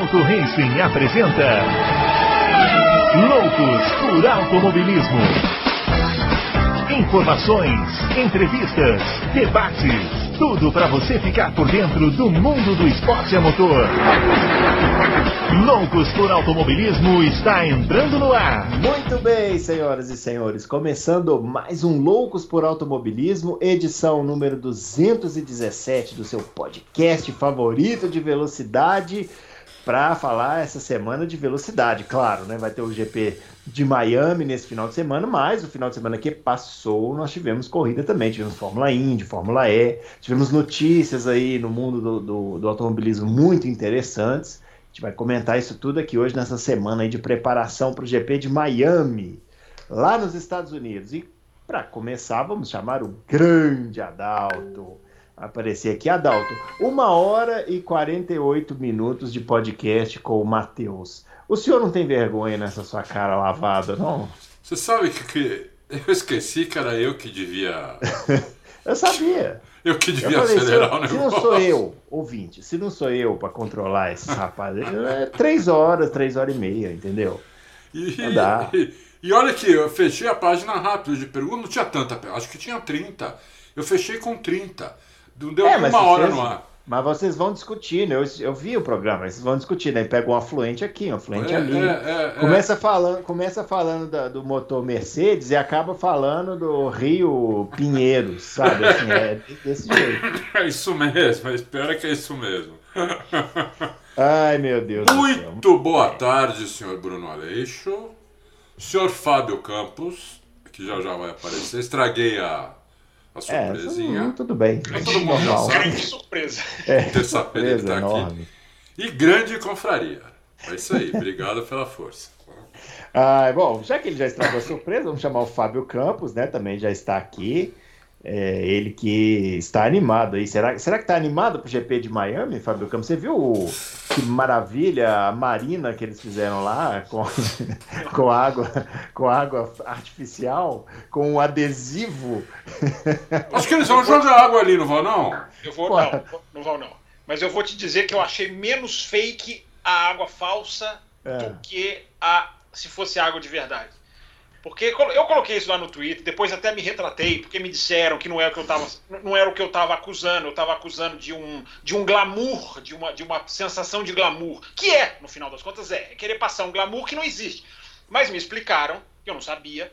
Auto Racing apresenta Loucos por Automobilismo. Informações, entrevistas, debates, tudo para você ficar por dentro do mundo do esporte a motor. Loucos por Automobilismo está entrando no ar. Muito bem, senhoras e senhores, começando mais um Loucos por Automobilismo, edição número 217 do seu podcast favorito de velocidade para falar essa semana de velocidade, claro, né? Vai ter o GP de Miami nesse final de semana, mas o final de semana que passou nós tivemos corrida também, tivemos Fórmula Indy, Fórmula E, tivemos notícias aí no mundo do, do, do automobilismo muito interessantes. A gente vai comentar isso tudo aqui hoje nessa semana aí de preparação para o GP de Miami, lá nos Estados Unidos. E para começar, vamos chamar o grande Adalto aparecer aqui. Adalto, uma hora e 48 minutos de podcast com o Matheus. O senhor não tem vergonha nessa sua cara lavada, não? Você sabe que, que eu esqueci que era eu que devia. eu sabia. Eu que devia eu falei, acelerar o negócio. Se não sou eu, ouvinte, se não sou eu para controlar esses rapazes, é três horas, três horas e meia, entendeu? E, não dá. E, e olha que eu fechei a página rápido de pergunta, não tinha tanta, acho que tinha 30. Eu fechei com 30. Não deu é, uma hora vocês, no ar. Mas vocês vão discutir, né? Eu, eu vi o programa, vocês vão discutir, né? Pega um afluente aqui, um afluente é, ali. É, é, é, começa, falando, começa falando da, do motor Mercedes e acaba falando do Rio Pinheiros, sabe? Assim, é desse jeito. É isso mesmo, espera que é isso mesmo. Ai, meu Deus. Muito boa tarde, senhor Bruno Aleixo. Senhor Fábio Campos, que já já vai aparecer. Estraguei a a surpresinha. É, tudo bem. É todo mundo já sabe. Grande surpresa. É, Terça-feira ele tá aqui. E grande confraria. É isso aí. Obrigado pela força. Ah, bom, já que ele já estragou a surpresa, vamos chamar o Fábio Campos, né? Também já está aqui. É, ele que está animado aí. Será, será que está animado para o GP de Miami, Fábio Campos? Você viu o, que maravilha a marina que eles fizeram lá com, com, água, com água artificial, com um adesivo? Acho que eles vão jogar água ali, não vão não? Eu vou, não, não vão não. Mas eu vou te dizer que eu achei menos fake a água falsa é. do que a se fosse água de verdade. Porque eu coloquei isso lá no Twitter, depois até me retratei, porque me disseram que não era o que eu estava, não era o que eu estava acusando, eu estava acusando de um, de um glamour, de uma, de uma sensação de glamour, que é, no final das contas, é, é querer passar um glamour que não existe. Mas me explicaram, que eu não sabia,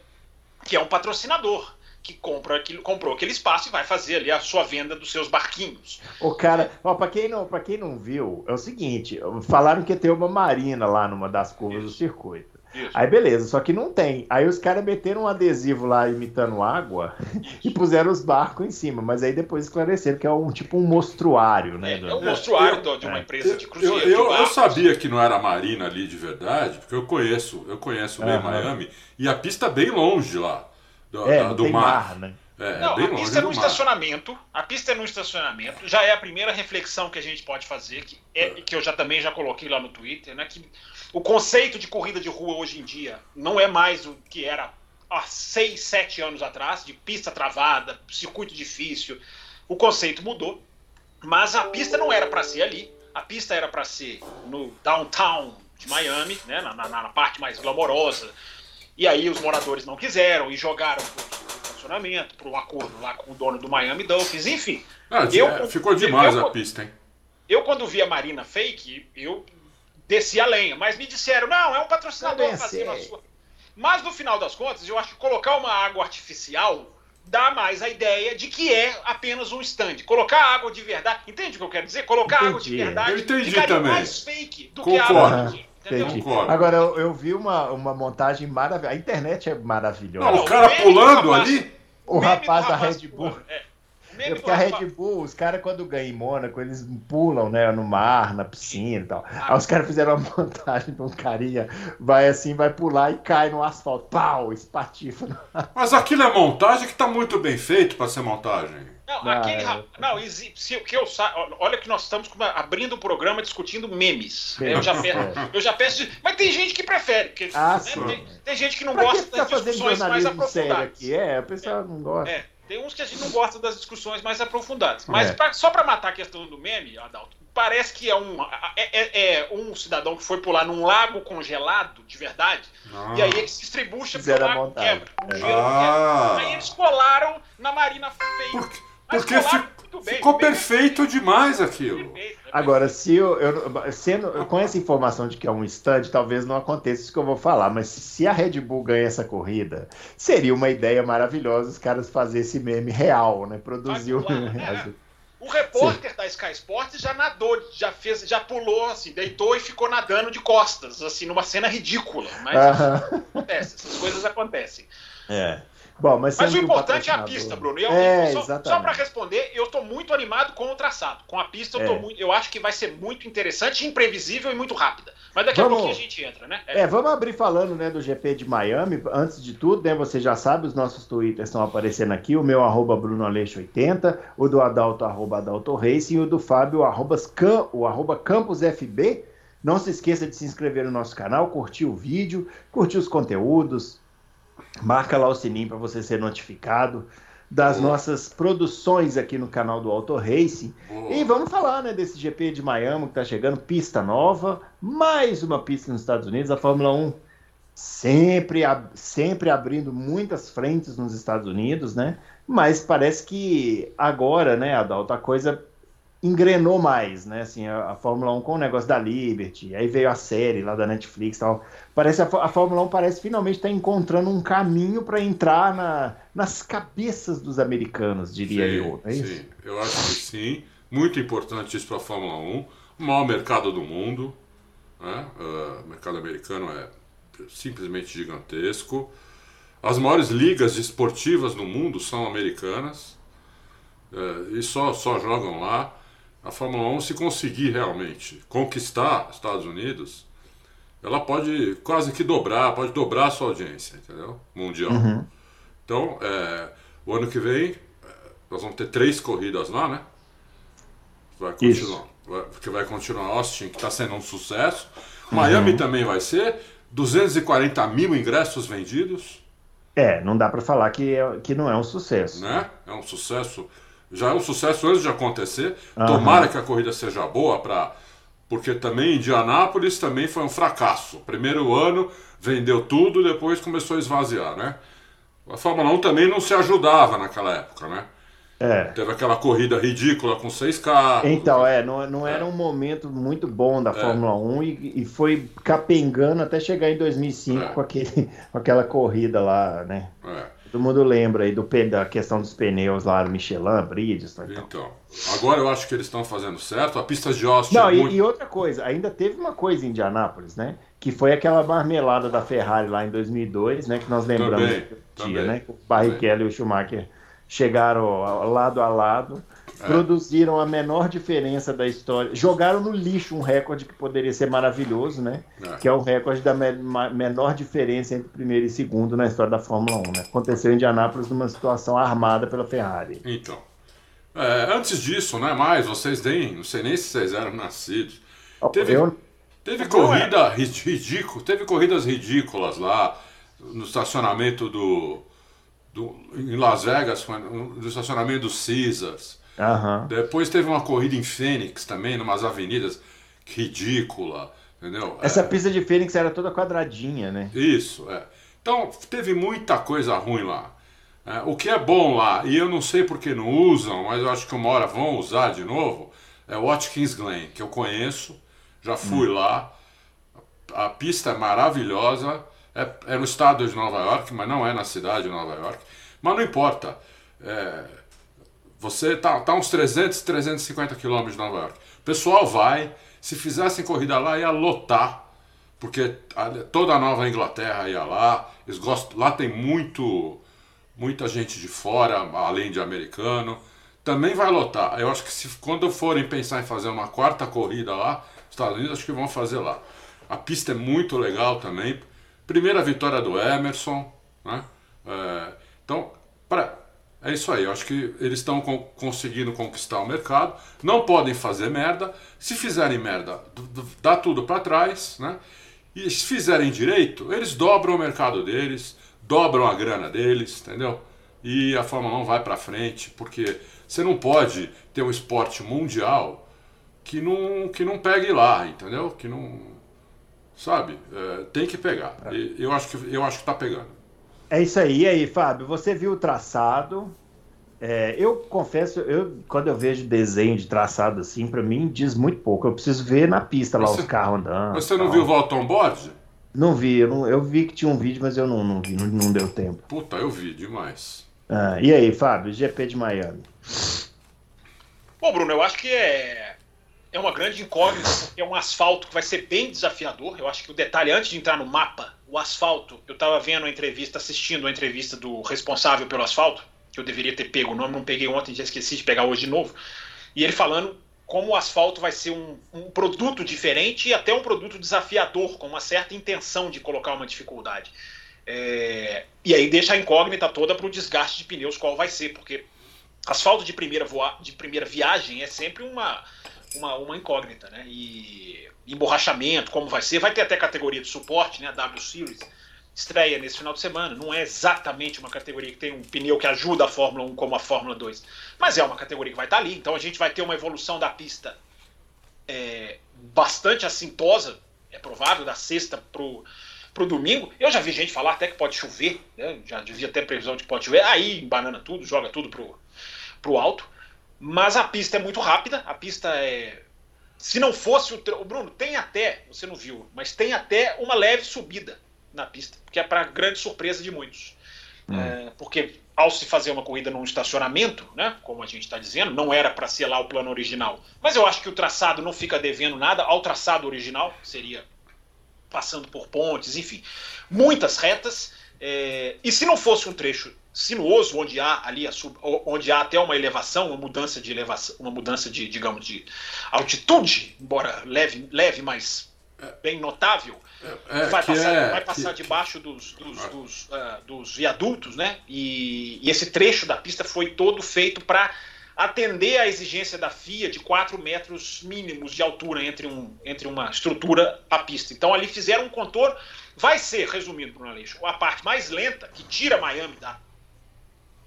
que é um patrocinador que compra aquilo, comprou aquele espaço e vai fazer ali a sua venda dos seus barquinhos. O cara, ó, para quem não, para quem não viu, é o seguinte, falaram que ter uma marina lá numa das curvas Isso. do circuito. Isso. Aí beleza, só que não tem. Aí os caras meteram um adesivo lá imitando água e puseram os barcos em cima, mas aí depois esclareceram que é um tipo um mostruário, né? É, é um mostruário eu, de uma é. empresa de cruzeiro. Eu, eu, eu, sabia que não era a marina ali de verdade, porque eu conheço, eu conheço bem uhum. Miami e a pista é bem longe lá do, é, da, do mar. mar né? É, não, a pista é no estacionamento. A pista é no estacionamento. Já é a primeira reflexão que a gente pode fazer, que, é, que eu já também já coloquei lá no Twitter, né? Que o conceito de corrida de rua hoje em dia não é mais o que era há seis, sete anos atrás, de pista travada, circuito difícil. O conceito mudou, mas a pista não era para ser ali. A pista era para ser no downtown de Miami, né, na, na, na, parte mais glamourosa. E aí os moradores não quiseram e jogaram para o estacionamento, para um acordo lá com o dono do Miami Dolphins, enfim. Ah, eu, é, ficou demais eu, a pista, hein? Eu, quando vi a Marina Fake, eu desci a lenha. Mas me disseram, não, é um patrocinador fazendo a sua. Mas no final das contas, eu acho que colocar uma água artificial dá mais a ideia de que é apenas um stand. Colocar água de verdade. Entende o que eu quero dizer? Colocar entendi. água de verdade eu entendi ficaria também. mais fake do Concordo. que água de Agora, eu, eu, vi uma, uma montagem maravilhosa. A internet é maravilhosa. Não, o cara pulando ali? O rapaz da Red Bull. É. É porque a Red Bull, os caras quando ganham em Mônaco, eles pulam, né, no mar, na piscina e tal. Ah, Aí os caras fizeram uma montagem de um carinha, vai assim, vai pular e cai no asfalto. Pau, espatifa. Mas aquilo é montagem que tá muito bem feito para ser montagem. Não, ah, aquele. É. Não, se, que eu Olha que nós estamos abrindo o um programa discutindo memes. Eu já peço. Eu já peço mas tem gente que prefere. Porque, ah, né, tem, tem, gente que não pra gosta que das discussões mais aprofundadas. Aqui? É, o pessoal é, não gosta. É. Tem uns que a gente não gosta das discussões mais aprofundadas. Mas é. pra, só para matar a questão do meme, Adalto, parece que é um, é, é, é, um cidadão que foi pular num lago congelado, de verdade, ah. e aí ele se distribuixa pro lago quebra. ah. Aí eles colaram na Marina Feia. Por, porque ficou, bem, ficou perfeito bem. demais aquilo. Agora, se eu, eu sendo, com essa informação de que é um stand, talvez não aconteça isso que eu vou falar, mas se a Red Bull ganha essa corrida, seria uma ideia maravilhosa os caras fazerem esse meme real, né? Produzir o meme real. O repórter Sim. da Sky Sports já nadou, já fez, já pulou, assim, deitou e ficou nadando de costas, assim, numa cena ridícula. Mas uh -huh. acontece, essas coisas acontecem. É. Bom, mas, mas o importante é a pista, Bruno. Eu, é, só, só para responder, eu estou muito animado com o traçado. Com a pista, eu, é. muito, eu acho que vai ser muito interessante, imprevisível e muito rápida. Mas daqui vamos, a pouquinho a gente entra, né? É. é. vamos abrir falando né, do GP de Miami. Antes de tudo, né, você já sabe, os nossos twitters estão aparecendo aqui. O meu, arroba BrunoAleixo80, o do Adalto, arroba Adalto Racing, e o do Fábio, arroba, o arroba CampusFB. Não se esqueça de se inscrever no nosso canal, curtir o vídeo, curtir os conteúdos, Marca lá o sininho para você ser notificado das Boa. nossas produções aqui no canal do Auto Racing. Boa. E vamos falar né, desse GP de Miami que está chegando, pista nova, mais uma pista nos Estados Unidos, a Fórmula 1 sempre, sempre abrindo muitas frentes nos Estados Unidos, né? Mas parece que agora, né, Adalto, a coisa engrenou mais, né? Assim, a, a, Fórmula 1 com o negócio da Liberty, aí veio a série lá da Netflix tal. Parece a, a Fórmula 1 parece finalmente estar tá encontrando um caminho para entrar na, nas cabeças dos americanos, diria sim, eu. É sim, eu acho que sim. Muito importante isso para a Fórmula 1. O maior mercado do mundo. Né? Uh, o mercado americano é simplesmente gigantesco. As maiores ligas esportivas no mundo são americanas. Uh, e só, só jogam lá a Fórmula 1, se conseguir realmente conquistar Estados Unidos, ela pode quase que dobrar, pode dobrar a sua audiência, entendeu? Mundial. Uhum. Então, é, o ano que vem, é, nós vamos ter três corridas lá, né? Vai continuar. Vai, que vai continuar Austin, que está sendo um sucesso. Uhum. Miami também vai ser. 240 mil ingressos vendidos. É, não dá para falar que, é, que não é um sucesso. Né? É um sucesso já é um sucesso antes de acontecer. Uhum. Tomara que a corrida seja boa para porque também Indianápolis também foi um fracasso. Primeiro ano vendeu tudo, depois começou a esvaziar, né? A Fórmula 1 também não se ajudava naquela época, né? É. Teve aquela corrida ridícula com seis carros. Então, é, não, não era é. um momento muito bom da é. Fórmula 1 e, e, foi capengando até chegar em 2005 é. com, aquele, com aquela corrida lá, né? É. Todo mundo lembra aí do, da questão dos pneus lá no Michelin, Bridgestone. Então. então, agora eu acho que eles estão fazendo certo. A pista de Austin. Não, é e, muito... e, outra coisa, ainda teve uma coisa em Indianápolis, né? Que foi aquela marmelada da Ferrari lá em 2002, né? Que nós lembramos também, dia, também, né? O Barrichello e o Schumacher chegaram lado a lado. Produziram a menor diferença da história. Jogaram no lixo um recorde que poderia ser maravilhoso, né? É. Que é o recorde da me menor diferença entre primeiro e segundo na história da Fórmula 1. Né? Aconteceu em Indianápolis numa situação armada pela Ferrari. Então. É, antes disso, né? Mais, vocês nem. Não sei nem se vocês eram nascidos. Teve, Eu... teve corrida ridícula, teve corridas ridículas lá no estacionamento do. do em Las Vegas, no estacionamento do Caesars. Uhum. Depois teve uma corrida em Fênix também, numas avenidas ridícula, entendeu? Essa é... pista de Fênix era toda quadradinha, né? Isso, é. Então teve muita coisa ruim lá. É, o que é bom lá, e eu não sei porque não usam, mas eu acho que uma hora vão usar de novo, é o Watkins Glen, que eu conheço, já fui hum. lá. A pista é maravilhosa, é, é, no estado de Nova York, mas não é na cidade de Nova York. Mas não importa. É, você tá, tá uns 300, 350 quilômetros de Nova York. O pessoal vai, se fizessem corrida lá, ia lotar, porque toda a Nova Inglaterra ia lá. Eles gostam, lá tem muito, muita gente de fora, além de americano. Também vai lotar. Eu acho que se, quando forem pensar em fazer uma quarta corrida lá, Estados Unidos, acho que vão fazer lá. A pista é muito legal também. Primeira vitória do Emerson. Né? É, então, para é isso aí, eu acho que eles estão conseguindo conquistar o mercado, não podem fazer merda. Se fizerem merda, dá tudo para trás, né? E se fizerem direito, eles dobram o mercado deles, dobram a grana deles, entendeu? E a Fórmula 1 vai para frente, porque você não pode ter um esporte mundial que não, que não pegue lá, entendeu? Que não. Sabe? É, tem que pegar. Eu acho que, eu acho que tá pegando. É isso aí. E aí, Fábio, você viu o traçado? É, eu confesso, eu, quando eu vejo desenho de traçado assim, para mim diz muito pouco. Eu preciso ver na pista lá você, os carros andando. Você não tal. viu o Valton Board? Não vi, eu, não, eu, vi que tinha um vídeo, mas eu não, não vi, não, não deu tempo. Puta, eu vi demais. Ah, e aí, Fábio, GP de Miami? Bom, Bruno, eu acho que é, é uma grande incógnita, porque é um asfalto que vai ser bem desafiador. Eu acho que o detalhe, antes de entrar no mapa, o asfalto, eu estava vendo a entrevista, assistindo a entrevista do responsável pelo asfalto, que eu deveria ter pego o nome, não peguei ontem, já esqueci de pegar hoje de novo. E ele falando como o asfalto vai ser um, um produto diferente e até um produto desafiador, com uma certa intenção de colocar uma dificuldade. É, e aí deixa a incógnita toda para o desgaste de pneus qual vai ser, porque asfalto de primeira, voa, de primeira viagem é sempre uma, uma, uma incógnita, né? E emborrachamento, como vai ser, vai ter até categoria de suporte, né? A W Series estreia nesse final de semana. Não é exatamente uma categoria que tem um pneu que ajuda a Fórmula 1 como a Fórmula 2, mas é uma categoria que vai estar ali. Então a gente vai ter uma evolução da pista é, bastante assintosa, é provável, da sexta pro pro domingo. Eu já vi gente falar até que pode chover, né? já devia ter previsão de que pode chover. Aí banana tudo, joga tudo pro, pro alto. Mas a pista é muito rápida, a pista é. Se não fosse o. o Bruno, tem até, você não viu, mas tem até uma leve subida na pista, que é para grande surpresa de muitos. Hum. É, porque ao se fazer uma corrida num estacionamento, né, como a gente está dizendo, não era para ser lá o plano original. Mas eu acho que o traçado não fica devendo nada ao traçado original, que seria passando por pontes, enfim, muitas retas. É, e se não fosse um trecho sinuoso, onde há ali sub, onde há até uma elevação, uma mudança de elevação, uma mudança de, digamos, de altitude, embora leve, leve mas bem notável, é, é, vai, passar, é, vai passar que, debaixo dos, dos, ah. dos, uh, dos, viadutos, né? E, e esse trecho da pista foi todo feito para atender à exigência da FIA de 4 metros mínimos de altura entre, um, entre uma estrutura a pista. Então ali fizeram um contorno. Vai ser, resumindo, Bruno Aleixo, a parte mais lenta que tira Miami da,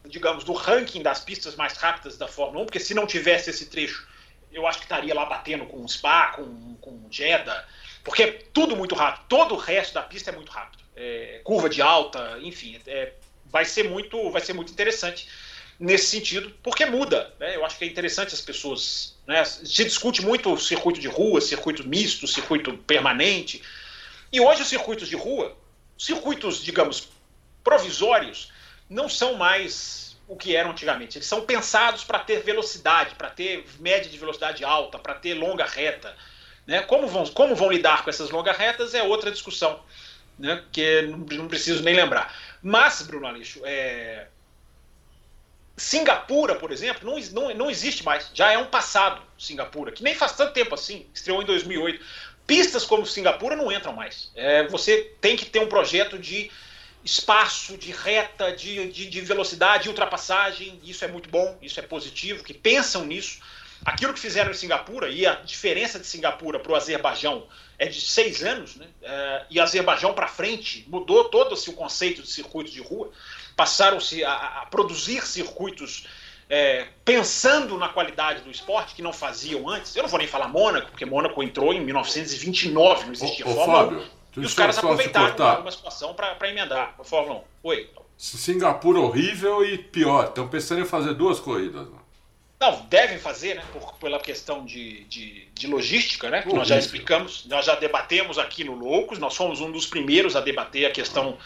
digamos, do ranking das pistas mais rápidas da Fórmula 1, porque se não tivesse esse trecho, eu acho que estaria lá batendo com o Spa, com, com o Jeddah, porque é tudo muito rápido. Todo o resto da pista é muito rápido. É, curva de alta, enfim, é, vai ser muito, vai ser muito interessante nesse sentido, porque muda. Né? Eu acho que é interessante as pessoas. Né? Se discute muito o circuito de rua, circuito misto, circuito permanente. E hoje os circuitos de rua, circuitos, digamos, provisórios, não são mais o que eram antigamente. Eles são pensados para ter velocidade, para ter média de velocidade alta, para ter longa reta. Né? Como, vão, como vão lidar com essas longas retas é outra discussão, né? que não, não preciso nem lembrar. Mas, Bruno Aleixo, é, Singapura, por exemplo, não, não, não existe mais. Já é um passado, Singapura, que nem faz tanto tempo assim, estreou em 2008. Pistas como Singapura não entram mais. É, você tem que ter um projeto de espaço, de reta, de, de, de velocidade, de ultrapassagem. Isso é muito bom, isso é positivo, que pensam nisso. Aquilo que fizeram em Singapura, e a diferença de Singapura para o Azerbaijão é de seis anos, né? É, e Azerbaijão para frente mudou todo o conceito de circuito de rua passaram-se a, a, produzir circuitos é, pensando na qualidade do esporte que não faziam antes. Eu não vou nem falar Mônaco, porque Mônaco entrou em 1929, não existia ô, Fórmula Fábio, 1. E os caras aproveitaram uma situação para emendar a Fórmula 1. Oi. Singapura horrível e pior. Estão pensando em fazer duas corridas. Não, devem fazer, né? Por, pela questão de, de, de logística, né? Que nós já explicamos, nós já debatemos aqui no Loucos, nós fomos um dos primeiros a debater a questão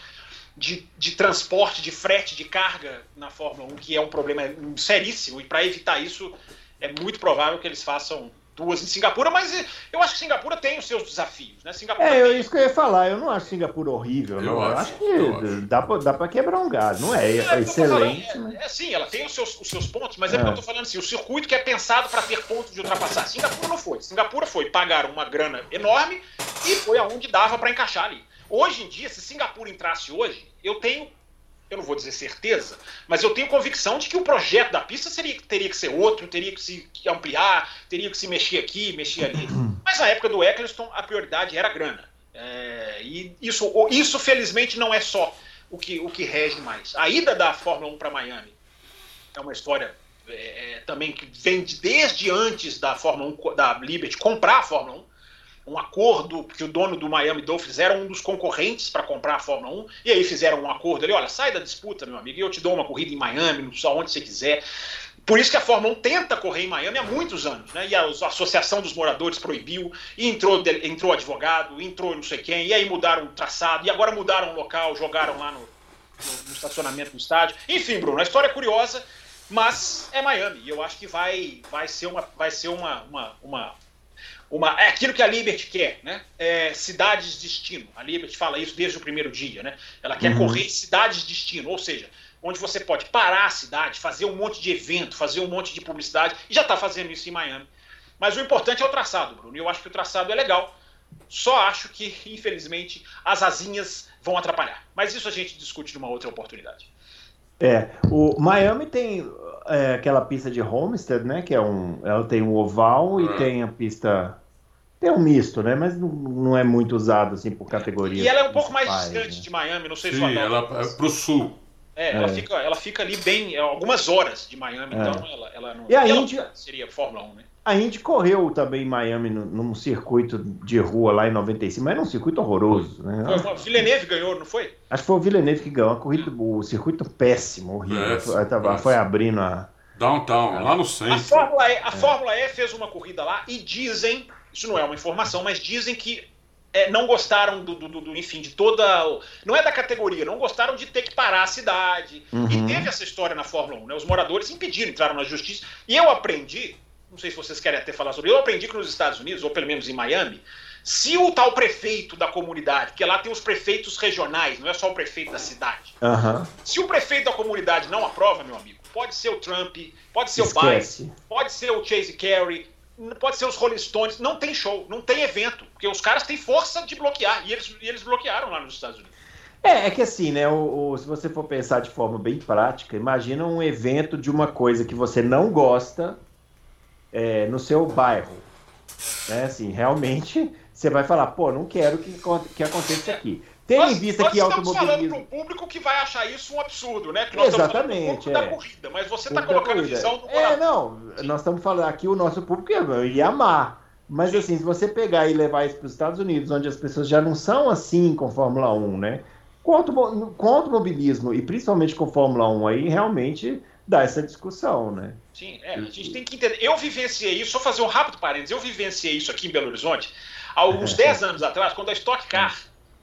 de, de transporte, de frete de carga na Fórmula 1, que é um problema seríssimo, e para evitar isso é muito provável que eles façam duas em Singapura, mas eu acho que Singapura tem os seus desafios, né? Singapura é, tem... isso que eu ia falar, eu não acho Singapura horrível, eu não. Acho, eu acho que eu dá, acho. Pra, dá quebrar um gado, não é? É, é excelente. Falando, é, é, sim, ela tem os seus, os seus pontos, mas é, é que eu tô falando assim, o circuito que é pensado para ter pontos de ultrapassar. Singapura não foi. Singapura foi pagar uma grana enorme e foi aonde dava para encaixar ali. Hoje em dia, se Singapura entrasse hoje, eu tenho, eu não vou dizer certeza, mas eu tenho convicção de que o projeto da pista seria, teria que ser outro, teria que se ampliar, teria que se mexer aqui, mexer ali. Mas na época do Eccleston, a prioridade era a grana. É, e isso, isso, felizmente, não é só o que, o que rege mais. A ida da Fórmula 1 para Miami é uma história é, também que vem desde antes da Fórmula 1, da Liberty comprar a Fórmula 1 um acordo, que o dono do Miami Dolphins era um dos concorrentes para comprar a Fórmula 1, e aí fizeram um acordo ali, olha, sai da disputa, meu amigo, e eu te dou uma corrida em Miami, só onde você quiser. Por isso que a Fórmula 1 tenta correr em Miami há muitos anos, né? E a, Associação dos Moradores proibiu, e entrou, entrou advogado, entrou não sei quem, e aí mudaram o traçado, e agora mudaram o local, jogaram lá no, no, no estacionamento do estádio. Enfim, Bruno, a história é curiosa, mas é Miami, e eu acho que vai, vai ser uma, vai ser uma, uma, uma uma, é aquilo que a Liberty quer, né? É, cidades destino. A Liberty fala isso desde o primeiro dia, né? Ela quer uhum. correr cidades destino, ou seja, onde você pode parar a cidade, fazer um monte de evento, fazer um monte de publicidade, e já está fazendo isso em Miami. Mas o importante é o traçado, Bruno. Eu acho que o traçado é legal. Só acho que, infelizmente, as asinhas vão atrapalhar. Mas isso a gente discute numa outra oportunidade. É, o Miami tem é, aquela pista de Homestead, né? Que é um, ela tem um oval e é. tem a pista tem um misto, né? Mas não, não é muito usado assim por categoria. E ela é um pouco mais distante né? de Miami, não sei Sim, se ela é pro sul. É, ela, é. Fica, ela fica ali bem, é, algumas horas de Miami, é. então ela, ela não. E a Indy, seria Fórmula 1, né? A Indy correu também em Miami num, num, circuito de rua lá em 95, mas era um circuito horroroso. Né? Foi, o Villeneuve ganhou, não foi? Acho que foi o Villeneuve que ganhou. A corrida, o circuito péssimo, horrível. Péssimo, foi, péssimo. foi abrindo a. Downtown, lá no centro. A Fórmula, e, a Fórmula E fez uma corrida lá e dizem, isso não é uma informação, mas dizem que é, não gostaram do, do, do, enfim, de toda. Não é da categoria, não gostaram de ter que parar a cidade. Uhum. E teve essa história na Fórmula 1, né? Os moradores impediram, entraram na justiça. E eu aprendi, não sei se vocês querem até falar sobre, eu aprendi que nos Estados Unidos, ou pelo menos em Miami, se o tal prefeito da comunidade, porque lá tem os prefeitos regionais, não é só o prefeito da cidade. Uhum. Se o prefeito da comunidade não aprova, meu amigo, pode ser o Trump, pode ser Esquece. o Biden, pode ser o Chase Carey, pode ser os Rolling Stones, não tem show, não tem evento, porque os caras têm força de bloquear, e eles, e eles bloquearam lá nos Estados Unidos. É, é que assim, né? O, o, se você for pensar de forma bem prática, imagina um evento de uma coisa que você não gosta é, no seu bairro. Né? Assim, realmente você vai falar, pô, não quero que, que aconteça aqui. Tem nós, em vista nós que automobilismo... Estamos falando para o público que vai achar isso um absurdo, né? Que nós Exatamente, estamos falando é. da corrida, mas você está colocando a visão do É, não, nós estamos falando aqui o nosso público ia amar. Mas Sim. assim, se você pegar e levar isso para os Estados Unidos, onde as pessoas já não são assim com Fórmula 1, né? Com, auto, com automobilismo e principalmente com Fórmula 1 aí, realmente dá essa discussão, né? Sim, é, a gente tem que entender. Eu vivenciei isso, só fazer um rápido parênteses, eu vivenciei isso aqui em Belo Horizonte há uns 10 anos atrás, quando a Stock Car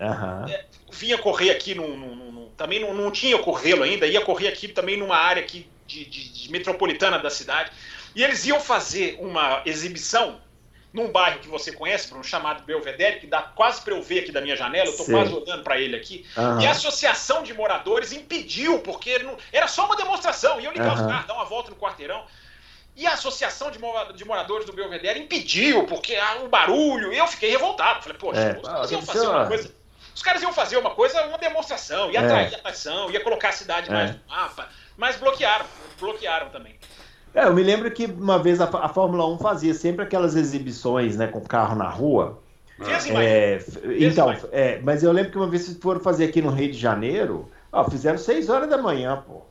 Uhum. É, vinha correr aqui, num, num, num também não, não tinha corrê-lo ainda, ia correr aqui também numa área aqui de, de, de, metropolitana da cidade. E eles iam fazer uma exibição num bairro que você conhece, Bruno, chamado Belvedere, que dá quase para eu ver aqui da minha janela, eu estou quase olhando para ele aqui. Uhum. E a associação de moradores impediu, porque não, era só uma demonstração, iam ligar uhum. os carros, dar uma volta no quarteirão. E a associação de moradores do Belvedere impediu, porque há um barulho. E eu fiquei revoltado. Falei, poxa, é, os caras iam fazer uma coisa. Os caras iam fazer uma coisa, uma demonstração, ia é. atrair atenção, ia colocar a cidade é. mais no mapa, mas bloquearam, bloquearam também. É, eu me lembro que uma vez a, a, Fórmula 1 fazia sempre aquelas exibições, né, com carro na rua. É, então, é, mas eu lembro que uma vez foram fazer aqui no Rio de Janeiro, ó, fizeram 6 horas da manhã, pô.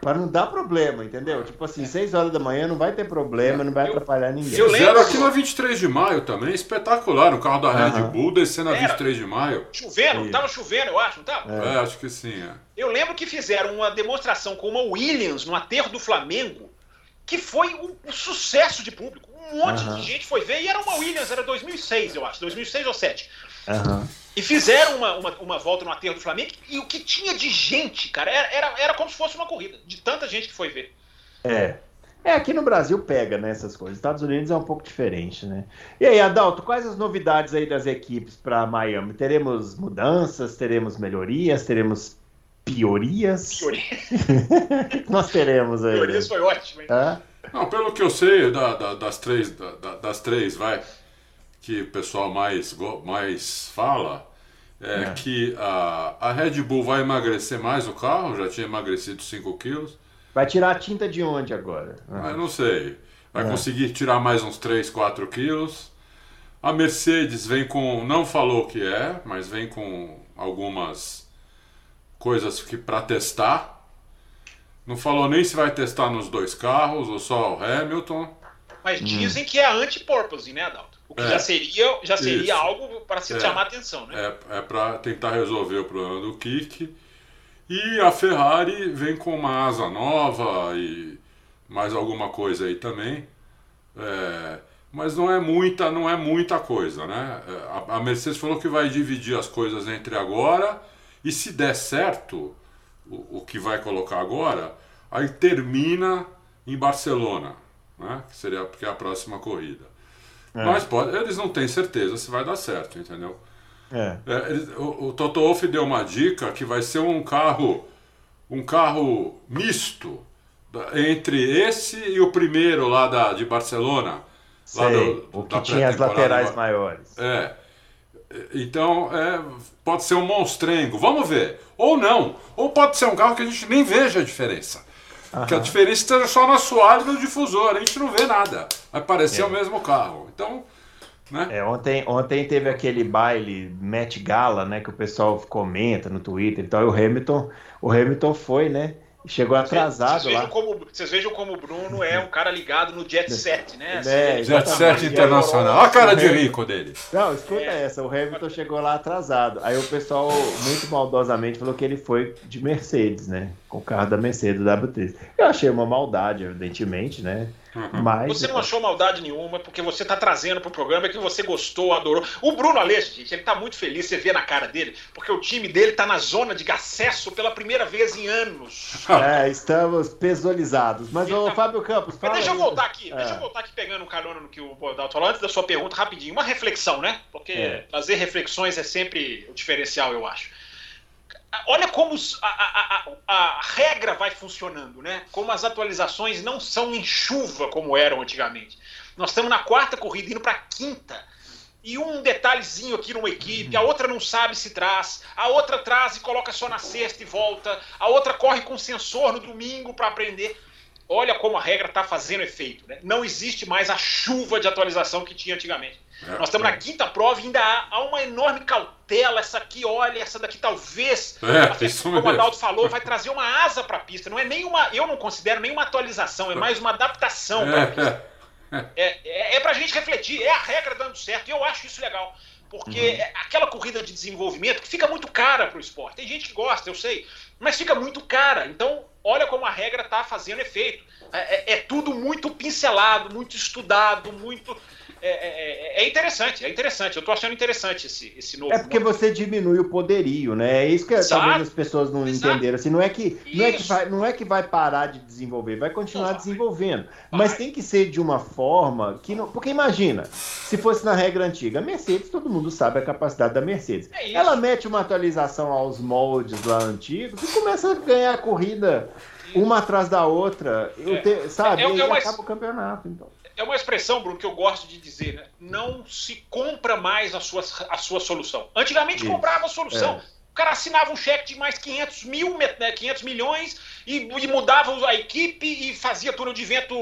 Para não dar problema, entendeu? Tipo assim, 6 horas da manhã não vai ter problema, não vai eu, atrapalhar ninguém. Eu lembro aqui na 23 de maio também, espetacular. O carro da Red Bull descendo na 23 de maio. Chovendo, tava chovendo, eu acho, não tava? É, é acho que sim. É. Eu lembro que fizeram uma demonstração com uma Williams no aterro do Flamengo, que foi um, um sucesso de público. Um monte de gente foi ver e era uma Williams, era 2006, eu acho, 2006 ou 2007. Uhum. E fizeram uma, uma, uma, volta no aterro do Flamengo e o que tinha de gente, cara, era, era, era como se fosse uma corrida, de tanta gente que foi ver. É. É, aqui no Brasil pega, né, essas coisas. Estados Unidos é um pouco diferente, né? E aí, Adalto, quais as novidades aí das equipes para Miami? Teremos mudanças, teremos melhorias, teremos piorias? Piorias. Nós teremos aí. Piorias foi ótimo, hein? Não, pelo que eu sei, da, da, das três, da, das três, vai que o pessoal mais, mais fala é, é, que a, a Red Bull vai emagrecer mais o carro, já tinha emagrecido 5 quilos. Vai tirar a tinta de onde agora? Ah. Eu não sei. Vai é. conseguir tirar mais uns 3, 4 quilos. A Mercedes vem com. Não falou o que é, mas vem com algumas coisas que para testar. Não falou nem se vai testar nos dois carros ou só o Hamilton. Mas hum. dizem que é anti-purpose, né, Adalto? O que é, já seria, já seria algo para se é, chamar atenção, né? É, é para tentar resolver o problema do kick. E a Ferrari vem com uma asa nova e mais alguma coisa aí também. É, mas não é muita, não é muita coisa, né? É, a, a Mercedes falou que vai dividir as coisas entre agora e se der certo o, o que vai colocar agora, aí termina em Barcelona, né? Que seria porque é a próxima corrida. É. Mas pode, eles não têm certeza se vai dar certo, entendeu? É. É, eles, o, o Toto Wolff deu uma dica que vai ser um carro um carro misto entre esse e o primeiro lá da, de Barcelona. Sei, do, o que tinha as laterais maiores. É. Então, é, pode ser um monstrengo. Vamos ver. Ou não. Ou pode ser um carro que a gente nem veja a diferença. Aham. Que a diferença esteja só na assoalho do difusor. A gente não vê nada. Vai parecer é. o mesmo carro. Então, né? É, ontem, ontem teve aquele baile Met Gala, né? Que o pessoal comenta no Twitter. Então, o Hamilton, o Hamilton foi, né? Chegou atrasado vocês lá. Como, vocês vejam como o Bruno é um cara ligado no jet set, né? É, assim, jet set internacional. Olha a cara de rico dele. Não, escuta é. essa. O Hamilton chegou lá atrasado. Aí o pessoal, muito maldosamente, falou que ele foi de Mercedes, né? Com o carro da Mercedes, W3. Eu achei uma maldade, evidentemente, né? Uhum. Mas... Você não achou maldade nenhuma, porque você está trazendo para o programa que você gostou, adorou. O Bruno Aleixo, gente, ele está muito feliz, você vê na cara dele, porque o time dele está na zona de acesso pela primeira vez em anos. É, estamos pesolizados. Mas, o tá... Fábio Campos, fala Mas deixa eu voltar aqui, é. deixa eu voltar aqui pegando um carona no que o Bodalto falou, antes da sua pergunta, rapidinho. Uma reflexão, né? Porque é. trazer reflexões é sempre o diferencial, eu acho olha como a, a, a, a, regra vai funcionando, né? Como as atualizações não são em chuva como eram antigamente. Nós estamos na quarta corrida, indo para a quinta. E um detalhezinho aqui numa equipe, a outra não sabe se traz, a outra traz e coloca só na sexta e volta, a outra corre com sensor no domingo para aprender. Olha como a regra está fazendo efeito. Né? Não existe mais a chuva de atualização que tinha antigamente. É, Nós estamos é. na quinta prova e ainda há, há, uma enorme cautela. Essa aqui, olha, essa daqui talvez, é, isso como o Adalto falou, vai trazer uma asa para a pista. Não é nenhuma, eu não considero nenhuma atualização, é mais uma adaptação para a pista. É, é, é para a gente refletir, é a regra dando certo, e eu acho isso legal. Porque uhum. é aquela corrida de desenvolvimento que fica muito cara para o esporte. Tem gente que gosta, eu sei, mas fica muito cara. Então, olha como a regra está fazendo efeito. É, é, é, tudo muito pincelado, muito estudado, muito. É, é, é, é, interessante, é interessante. Eu estou achando interessante esse, esse novo. É porque você diminui o poderio, né? É isso que Exato. talvez as pessoas não Exato. entenderam. Assim, não, é que, não, é que vai, não é que vai parar de desenvolver, vai continuar desenvolvendo. Vai. Mas tem que ser de uma forma que não. Porque imagina, se fosse na regra antiga, a Mercedes, todo mundo sabe a capacidade da Mercedes. É Ela mete uma atualização aos moldes lá antigos e começa a ganhar a corrida uma atrás da outra. Eu te, sabe? É, é, é uma, acaba o campeonato. Então é uma expressão, Bruno, que eu gosto de dizer, né? Não se compra mais a sua, a sua solução. Antigamente Isso. comprava a solução. É. O cara assinava um cheque de mais 500 mil, né, 500 milhões e, e, mudava a equipe e fazia túnel de vento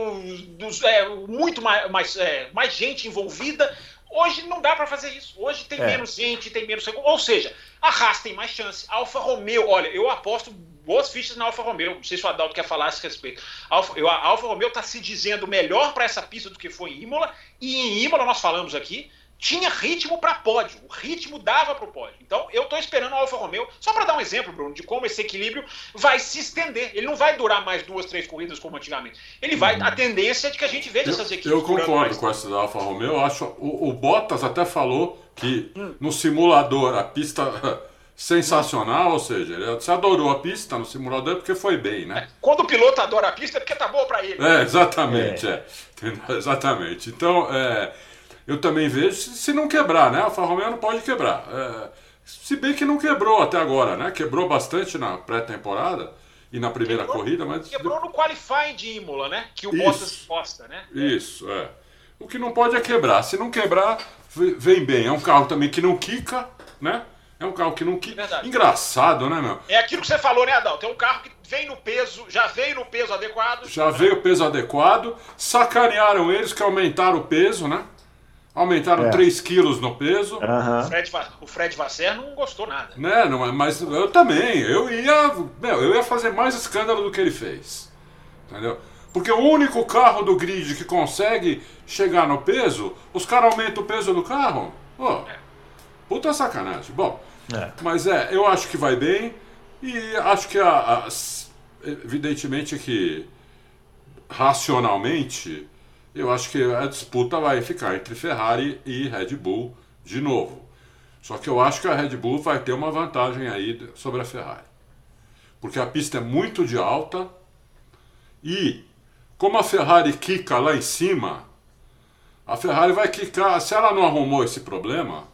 dos, é, muito mais, mais, é, mais gente envolvida. Hoje não dá para fazer isso. Hoje tem é. menos gente, tem menos. Ou seja, a Haas tem mais chance. Alfa Romeo, olha, eu aposto boas fichas na Alfa Romeo. Não sei se o Adalto quer falar a esse respeito. Alfa, eu, a Alfa Romeo está se dizendo melhor para essa pista do que foi em Imola. E em Imola, nós falamos aqui, tinha ritmo para pódio. O ritmo dava para o pódio. Então, eu estou esperando a Alfa Romeo, só para dar um exemplo, Bruno, de como esse equilíbrio vai se estender. Ele não vai durar mais duas, três corridas como antigamente. Ele vai. Uhum. A tendência é de que a gente veja essas equipes. Eu concordo com essa da Alfa Romeo. Eu acho. O, o Bottas até falou que hum. no simulador a pista sensacional, ou seja, você adorou a pista no simulador porque foi bem, né? Quando o piloto adora a pista é porque tá boa para ele. É, exatamente, é. é. Exatamente. Então, é, eu também vejo se, não quebrar, né? A Alfa Romeo não pode quebrar. É, se bem que não quebrou até agora, né? Quebrou bastante na pré-temporada e na primeira quebrou, corrida, mas. Quebrou no qualifying de Imola, né? Que o Isso. Bottas posta, né? Isso, é. O que não pode é quebrar. Se não quebrar, vem bem. É um carro também que não quica, né? É um carro que não. Que... Engraçado, né, meu? É aquilo que você falou, né, Adão? Tem um carro que vem no peso, já veio no peso adequado. Já veio o peso adequado. Sacanearam eles que aumentaram o peso, né? aumentaram é. 3 quilos no peso. Uhum. O, Fred, o Fred Vasser não gostou nada. Né, não, mas eu também. Eu ia, meu, eu ia fazer mais escândalo do que ele fez. Entendeu? Porque o único carro do grid que consegue chegar no peso, os caras aumentam o peso do carro. Pô, é. puta sacanagem. Bom, é. mas é, eu acho que vai bem e acho que, a, a, evidentemente que racionalmente, eu acho que a disputa vai ficar entre Ferrari e Red Bull de novo. Só que eu acho que a Red Bull vai ter uma vantagem aí sobre a Ferrari. Porque a pista é muito de alta e como a Ferrari quica lá em cima, a Ferrari vai quicar, se ela não arrumou esse problema,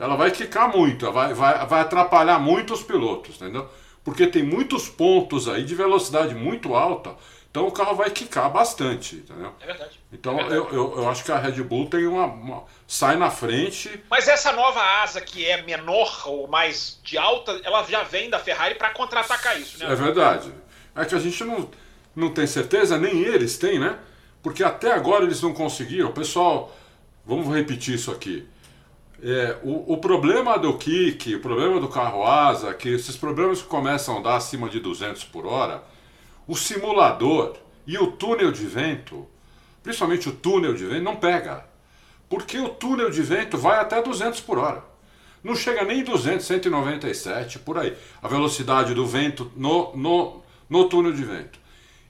ela vai quicar muito, vai, vai, vai atrapalhar muito os pilotos, entendeu? Porque tem muitos pontos aí de velocidade muito alta, então o carro vai quicar bastante, entendeu? É verdade. Então é verdade. Eu, eu, eu, acho que a Red Bull tem uma, uma, sai na frente. Mas essa nova asa que é menor ou mais de alta, ela já vem da Ferrari para contra-atacar isso, né? É verdade. É que a gente não não tem certeza, nem eles têm, né? Porque até agora eles não conseguiram. Pessoal, vamos repetir isso aqui. É, o, o, problema do kick, o problema do carro asa, que esses problemas que começam a dar acima de 200 por hora, o simulador e o túnel de vento, principalmente o túnel de vento, não pega. Porque o túnel de vento vai até 200 por hora. Não chega nem 200, 197, por aí. A velocidade do vento no, no, no túnel de vento.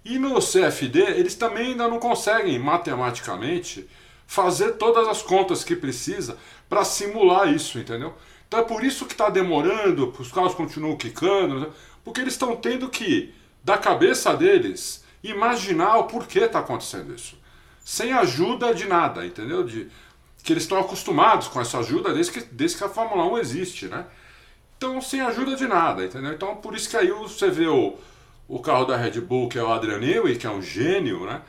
E no CFD, eles também ainda não conseguem matematicamente fazer todas as contas que precisa para simular isso, entendeu? Então é por isso que está demorando, os carros continuam quicando, né? porque eles estão tendo que, da cabeça deles, imaginar o porquê está acontecendo isso. Sem ajuda de nada, entendeu? De, que eles estão acostumados com essa ajuda desde que, desde que a Fórmula 1 existe, né? Então, sem ajuda de nada, entendeu? Então, por isso que aí você vê o, o carro da Red Bull, que é o Adrian Newey, que é um gênio, né?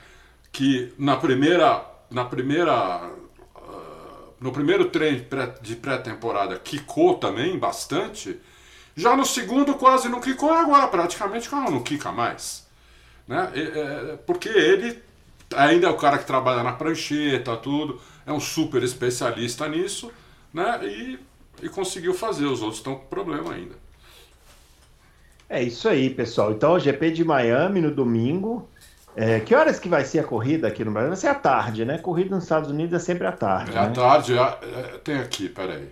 que na primeira, na primeira, uh, no primeiro treino de pré-temporada quicou também bastante, já no segundo quase não quicou, agora praticamente o carro não quica mais. Né? É, porque ele ainda é o cara que trabalha na prancheta, tudo, é um super especialista nisso, né? e, e conseguiu fazer, os outros estão com problema ainda. É isso aí, pessoal. Então, o GP de Miami no domingo. É, que horas que vai ser a corrida aqui no Brasil? Vai ser à tarde, né? Corrida nos Estados Unidos é sempre à tarde. É à né? tarde, é, é, tem aqui, peraí.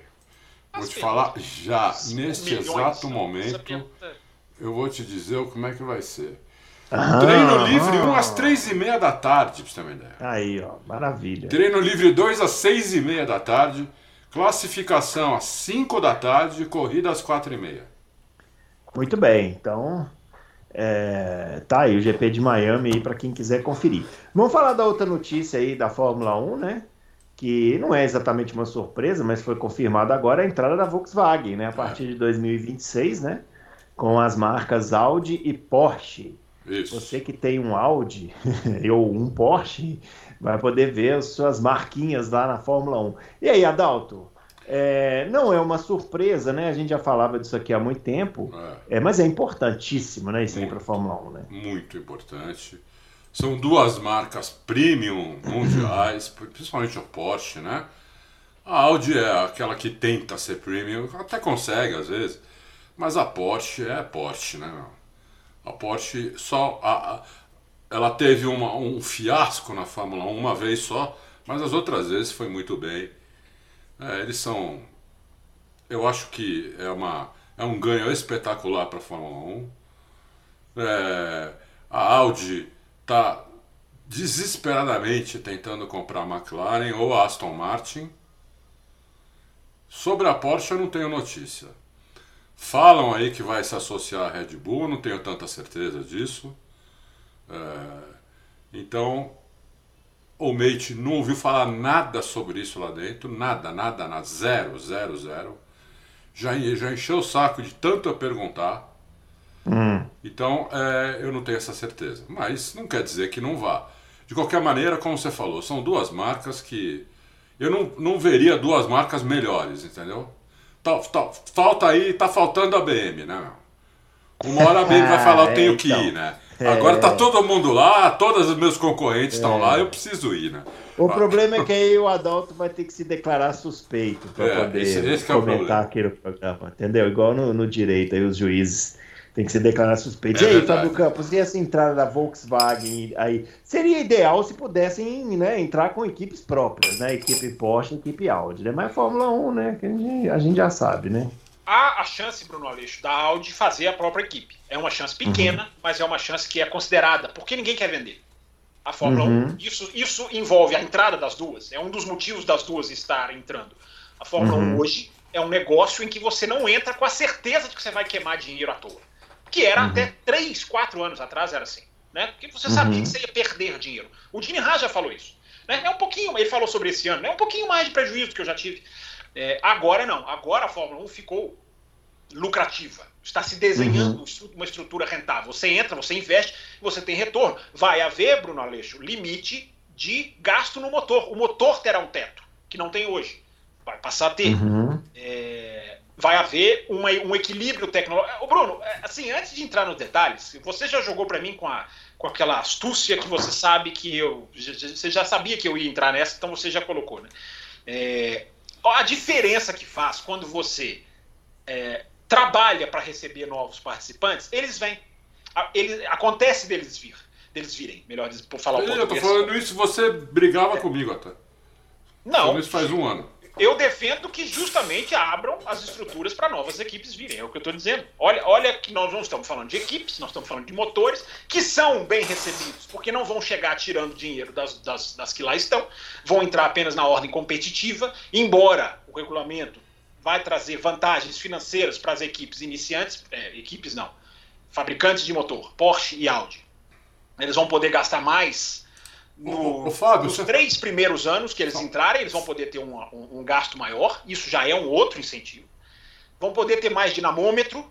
Vou te falar já, neste exato momento, eu vou te dizer como é que vai ser. Ah, Treino livre 1 às 3 e meia da tarde, pra você ter uma ideia. Aí, ó, maravilha. Treino livre 2 às 6 e meia da tarde. Classificação às 5 da tarde, corrida às 4 e meia. Muito bem, então é, tá aí o GP de Miami aí para quem quiser conferir. Vamos falar da outra notícia aí da Fórmula 1, né? Que não é exatamente uma surpresa, mas foi confirmada agora a entrada da Volkswagen, né? A partir de 2026, né? Com as marcas Audi e Porsche. Isso. Você que tem um Audi ou um Porsche vai poder ver as suas marquinhas lá na Fórmula 1. E aí, Adalto? É, não é uma surpresa, né? A gente já falava disso aqui há muito tempo, é. É, mas é importantíssimo, né? Isso muito, aí para a Fórmula 1, né? Muito importante. São duas marcas premium mundiais, principalmente o Porsche, né? A Audi é aquela que tenta ser premium, até consegue às vezes, mas a Porsche é Porsche, né? A Porsche só. A, a, ela teve uma, um fiasco na Fórmula 1 uma vez só, mas as outras vezes foi muito bem. É, eles são. Eu acho que é, uma, é um ganho espetacular para a Fórmula 1. É, a Audi está desesperadamente tentando comprar a McLaren ou a Aston Martin. Sobre a Porsche eu não tenho notícia. Falam aí que vai se associar à Red Bull, não tenho tanta certeza disso. É, então o Mate não ouviu falar nada sobre isso lá dentro, nada, nada, nada, zero, zero, zero. Já, já encheu o saco de tanto eu perguntar. Hum. Então, é, eu não tenho essa certeza. Mas não quer dizer que não vá. De qualquer maneira, como você falou, são duas marcas que eu não, não veria duas marcas melhores, entendeu? Tá, tá, falta aí, tá faltando a BM, né? Uma hora a BM vai falar, eu tenho que ir, então. né? Agora tá todo mundo lá, todos os meus concorrentes estão é. lá, eu preciso ir, né? O problema é que aí o Adalto vai ter que se declarar suspeito para é, poder esse, esse comentar é aqui no programa, entendeu? Igual no, no direito, aí os juízes têm que se declarar suspeitos. É e aí, verdade. Fábio Campos, e essa entrada da Volkswagen aí? Seria ideal se pudessem né, entrar com equipes próprias, né? Equipe Porsche, equipe Audi, né? Mas Fórmula 1, né? Que a gente, a gente já sabe, né? Há a chance, Bruno Aleixo, da Audi fazer a própria equipe. É uma chance pequena, uhum. mas é uma chance que é considerada, porque ninguém quer vender. A Fórmula uhum. 1, isso, isso envolve a entrada das duas, é um dos motivos das duas estar entrando. A Fórmula uhum. 1 hoje é um negócio em que você não entra com a certeza de que você vai queimar dinheiro à toa. Que era uhum. até 3, 4 anos atrás era assim. Né? Porque você sabia uhum. que você ia perder dinheiro. O Dini Haas já falou isso. Né? É um pouquinho, ele falou sobre esse ano, é um pouquinho mais de prejuízo que eu já tive. É, agora não, agora a Fórmula 1 ficou lucrativa. Está se desenhando uhum. uma estrutura rentável. Você entra, você investe, você tem retorno. Vai haver, Bruno Aleixo, limite de gasto no motor. O motor terá um teto, que não tem hoje. Vai passar a ter. Uhum. É, vai haver uma, um equilíbrio tecnológico. Bruno, é, assim, antes de entrar nos detalhes, você já jogou para mim com, a, com aquela astúcia que você sabe que eu. Você já sabia que eu ia entrar nessa, então você já colocou, né? É, a diferença que faz quando você é, trabalha para receber novos participantes, eles vêm. Ele, acontece deles vir, deles virem, melhor dizer, por falar o português. Eu tô falando isso, você brigava é. comigo até. Não. Isso faz um ano. Eu defendo que justamente abram as estruturas para novas equipes virem. É o que eu estou dizendo. Olha, olha que nós não estamos falando de equipes, nós estamos falando de motores que são bem recebidos, porque não vão chegar tirando dinheiro das, das, das que lá estão, vão entrar apenas na ordem competitiva, embora o regulamento vai trazer vantagens financeiras para as equipes iniciantes, é, equipes não, fabricantes de motor, Porsche e Audi. Eles vão poder gastar mais no, o, nos você... três primeiros anos que eles entrarem, eles vão poder ter um, um, um, gasto maior, isso já é um outro incentivo. Vão poder ter mais dinamômetro,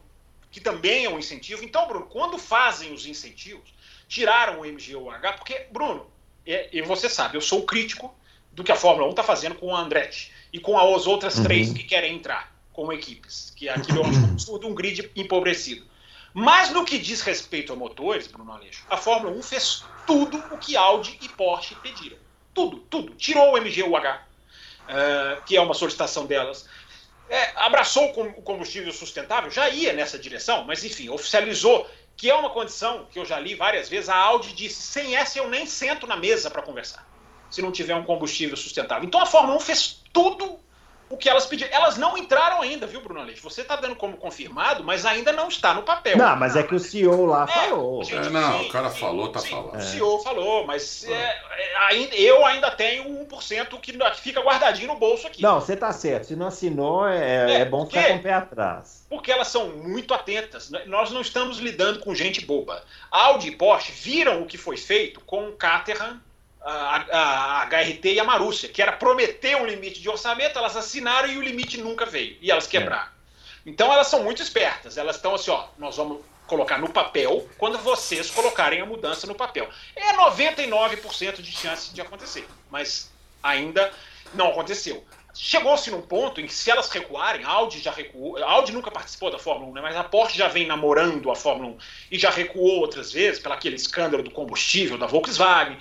que também é um incentivo. Então, Bruno, quando fazem os incentivos, tiraram o MGUH, porque, Bruno, é, e você sabe, eu sou crítico do que a Fórmula 1 está fazendo com o Andretti e com as outras uhum. três que querem entrar como equipes, que aquilo é um absurdo, um grid empobrecido. Mas no que diz respeito a motores, Bruno Aleixo, a Fórmula 1 fez tudo o que Audi e Porsche pediram. Tudo, tudo. Tirou o MGUH, uh, que é uma solicitação delas. É, abraçou o combustível sustentável, já ia nessa direção, mas enfim, oficializou que é uma condição que eu já li várias vezes. A Audi disse: sem essa eu nem sento na mesa para conversar se não tiver um combustível sustentável. Então a Fórmula 1 fez tudo o que elas pediram. Elas não entraram ainda, viu, Bruno Aleixo? Você está dando como confirmado, mas ainda não está no papel. Não, mas é que o CEO lá é, falou. Gente, é, não, sim, o cara sim, falou, tá sim, falando. O CEO falou, mas é, é, ainda, eu ainda tenho 1% que, que fica guardadinho no bolso aqui. Não, você tá certo. Se não assinou, é, é, é bom ficar com o pé atrás. Porque elas são muito atentas. Nós não estamos lidando com gente boba. Audi e Porsche viram o que foi feito com o Caterham a, a, HRT e a Marúcia, que era prometer um limite de orçamento, elas assinaram e o limite nunca veio. E elas quebraram. É. Então elas são muito espertas. Elas estão assim, ó, nós vamos colocar no papel quando vocês colocarem a mudança no papel. É 99% de chance de acontecer, mas ainda não aconteceu. Chegou-se num ponto em que se elas recuarem, a Audi já recuou, a Audi nunca participou da Fórmula 1, né, mas a Porsche já vem namorando a Fórmula 1 e já recuou outras vezes pelo aquele escândalo do combustível da Volkswagen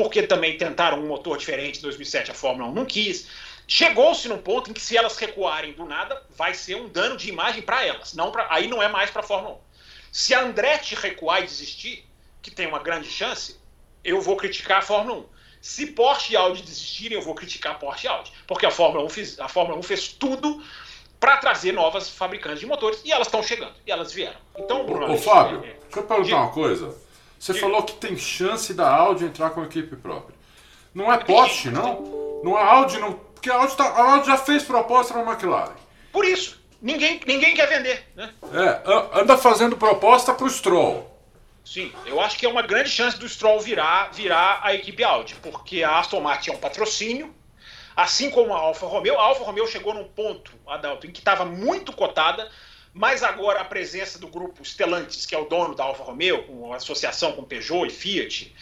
porque também tentaram um motor diferente em 2007, a Fórmula 1 não quis. Chegou-se num ponto em que se elas recuarem do nada, vai ser um dano de imagem para elas, não pra, aí não é mais para a Fórmula 1. Se a Andretti recuar e desistir, que tem uma grande chance, eu vou criticar a Fórmula 1. Se Porsche e Audi desistirem, eu vou criticar Porsche e Audi, porque a Fórmula 1 fez, a Fórmula 1 fez tudo para trazer novas fabricantes de motores e elas estão chegando, e elas vieram. Então, Bruno, Ô, Fábio, é, deixa eu perguntar uma coisa. Você falou que tem chance da Audi entrar com a equipe própria. Não é Porsche, não? Não é Audi, não. Porque a Audi, tá, a Audi já fez proposta na McLaren. Por isso. Ninguém, ninguém quer vender, né? É, anda fazendo proposta para o Stroll. Sim, eu acho que é uma grande chance do Stroll virar, virar a equipe Audi, porque a Aston Martin é um patrocínio, assim como a Alfa Romeo. A Alfa Romeo chegou num ponto, Adalto, em que estava muito cotada, mas agora a presença do grupo Stellantis, que é o dono da Alfa Romeo, com associação com Peugeot e Fiat,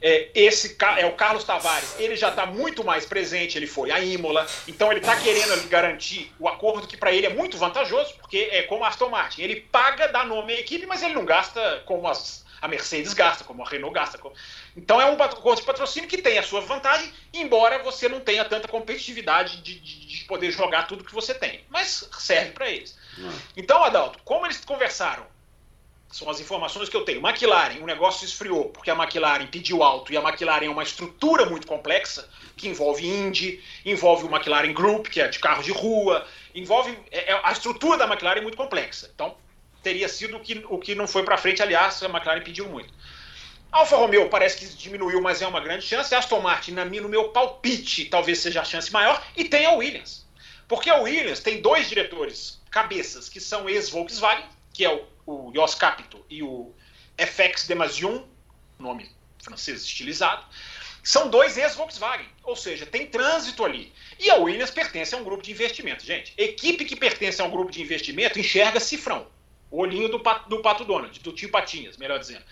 é, esse é o Carlos Tavares, ele já está muito mais presente, ele foi a Imola, então ele está querendo garantir o acordo que para ele é muito vantajoso, porque é como a Aston Martin, ele paga, dá nome à equipe, mas ele não gasta como as, a Mercedes gasta, como a Renault gasta. Então é um acordo de patrocínio que tem a sua vantagem, embora você não tenha tanta competitividade de, de, de poder jogar tudo que você tem. Mas serve para eles. Hum. Então, Adalto, como eles conversaram são as informações que eu tenho. McLaren, o negócio esfriou porque a McLaren pediu alto e a McLaren é uma estrutura muito complexa que envolve Indy, envolve o McLaren Group, que é de carro de rua, envolve é, é, a estrutura da McLaren é muito complexa. Então teria sido o que, o que não foi para frente. Aliás, a McLaren pediu muito. Alfa Romeo parece que diminuiu, mas é uma grande chance. Aston Martin, na no meu palpite, talvez seja a chance maior. E tem a Williams. Porque a Williams tem dois diretores cabeças que são ex-Volkswagen, que é o o Jos Capito e o FX Demasion, nome francês estilizado, são dois ex-Volkswagen, ou seja, tem trânsito ali. E a Williams pertence a um grupo de investimento. Gente, equipe que pertence a um grupo de investimento enxerga cifrão, o olhinho do, do Pato Donald, do tio Patinhas, melhor dizendo.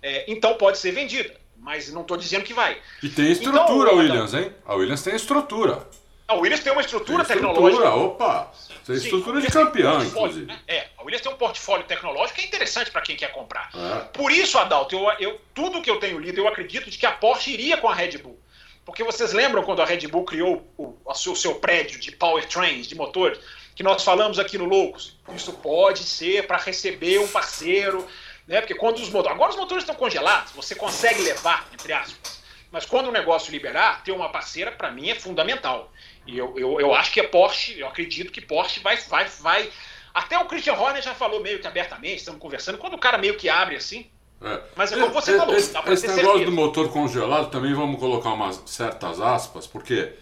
É, então pode ser vendida, mas não estou dizendo que vai. E tem estrutura, então, Williams, hein? A Williams tem estrutura. A Williams tem uma estrutura, tem estrutura tecnológica. Opa! Tem estrutura de campeão, inclusive. Né? É, a Williams tem um portfólio tecnológico que é interessante para quem quer comprar. É. Por isso, Adalto, eu, eu, tudo que eu tenho lido, eu acredito de que a Porsche iria com a Red Bull. Porque vocês lembram quando a Red Bull criou o, o seu, seu prédio de powertrains, de motores, que nós falamos aqui no Loucos? Isso pode ser para receber um parceiro, né? Porque quando os motores. Agora os motores estão congelados, você consegue levar, entre aspas. Mas quando o negócio liberar, ter uma parceira, para mim, é fundamental. E eu, eu, eu acho que a Porsche, eu acredito que Porsche vai, vai, vai. Até o Christian Horner já falou meio que abertamente, estamos conversando, quando o cara meio que abre assim. É. Mas é como você é, falou, esse, dá esse negócio certeza. do motor congelado também vamos colocar umas certas aspas, porque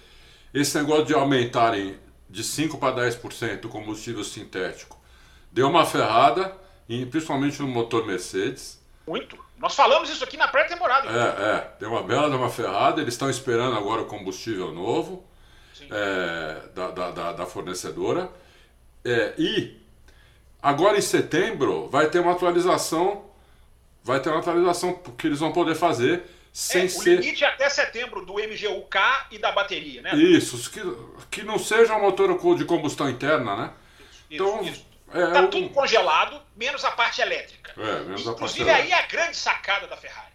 esse negócio de aumentarem de 5 para 10% o combustível sintético deu uma ferrada, principalmente no motor Mercedes. Muito. Nós falamos isso aqui na pré-temporada. É, é, deu uma bela de uma ferrada, eles estão esperando agora o combustível novo é, da, da, da, fornecedora. É, e agora em setembro vai ter uma atualização. Vai ter uma atualização que eles vão poder fazer sem é, ser. O limite é até setembro do MGUK e da bateria, né? Isso, que, que não seja um motor de combustão interna, né? Isso, então, isso. É, tá tudo congelado, menos a parte elétrica. É, menos Inclusive, a parte aí é a grande sacada da Ferrari.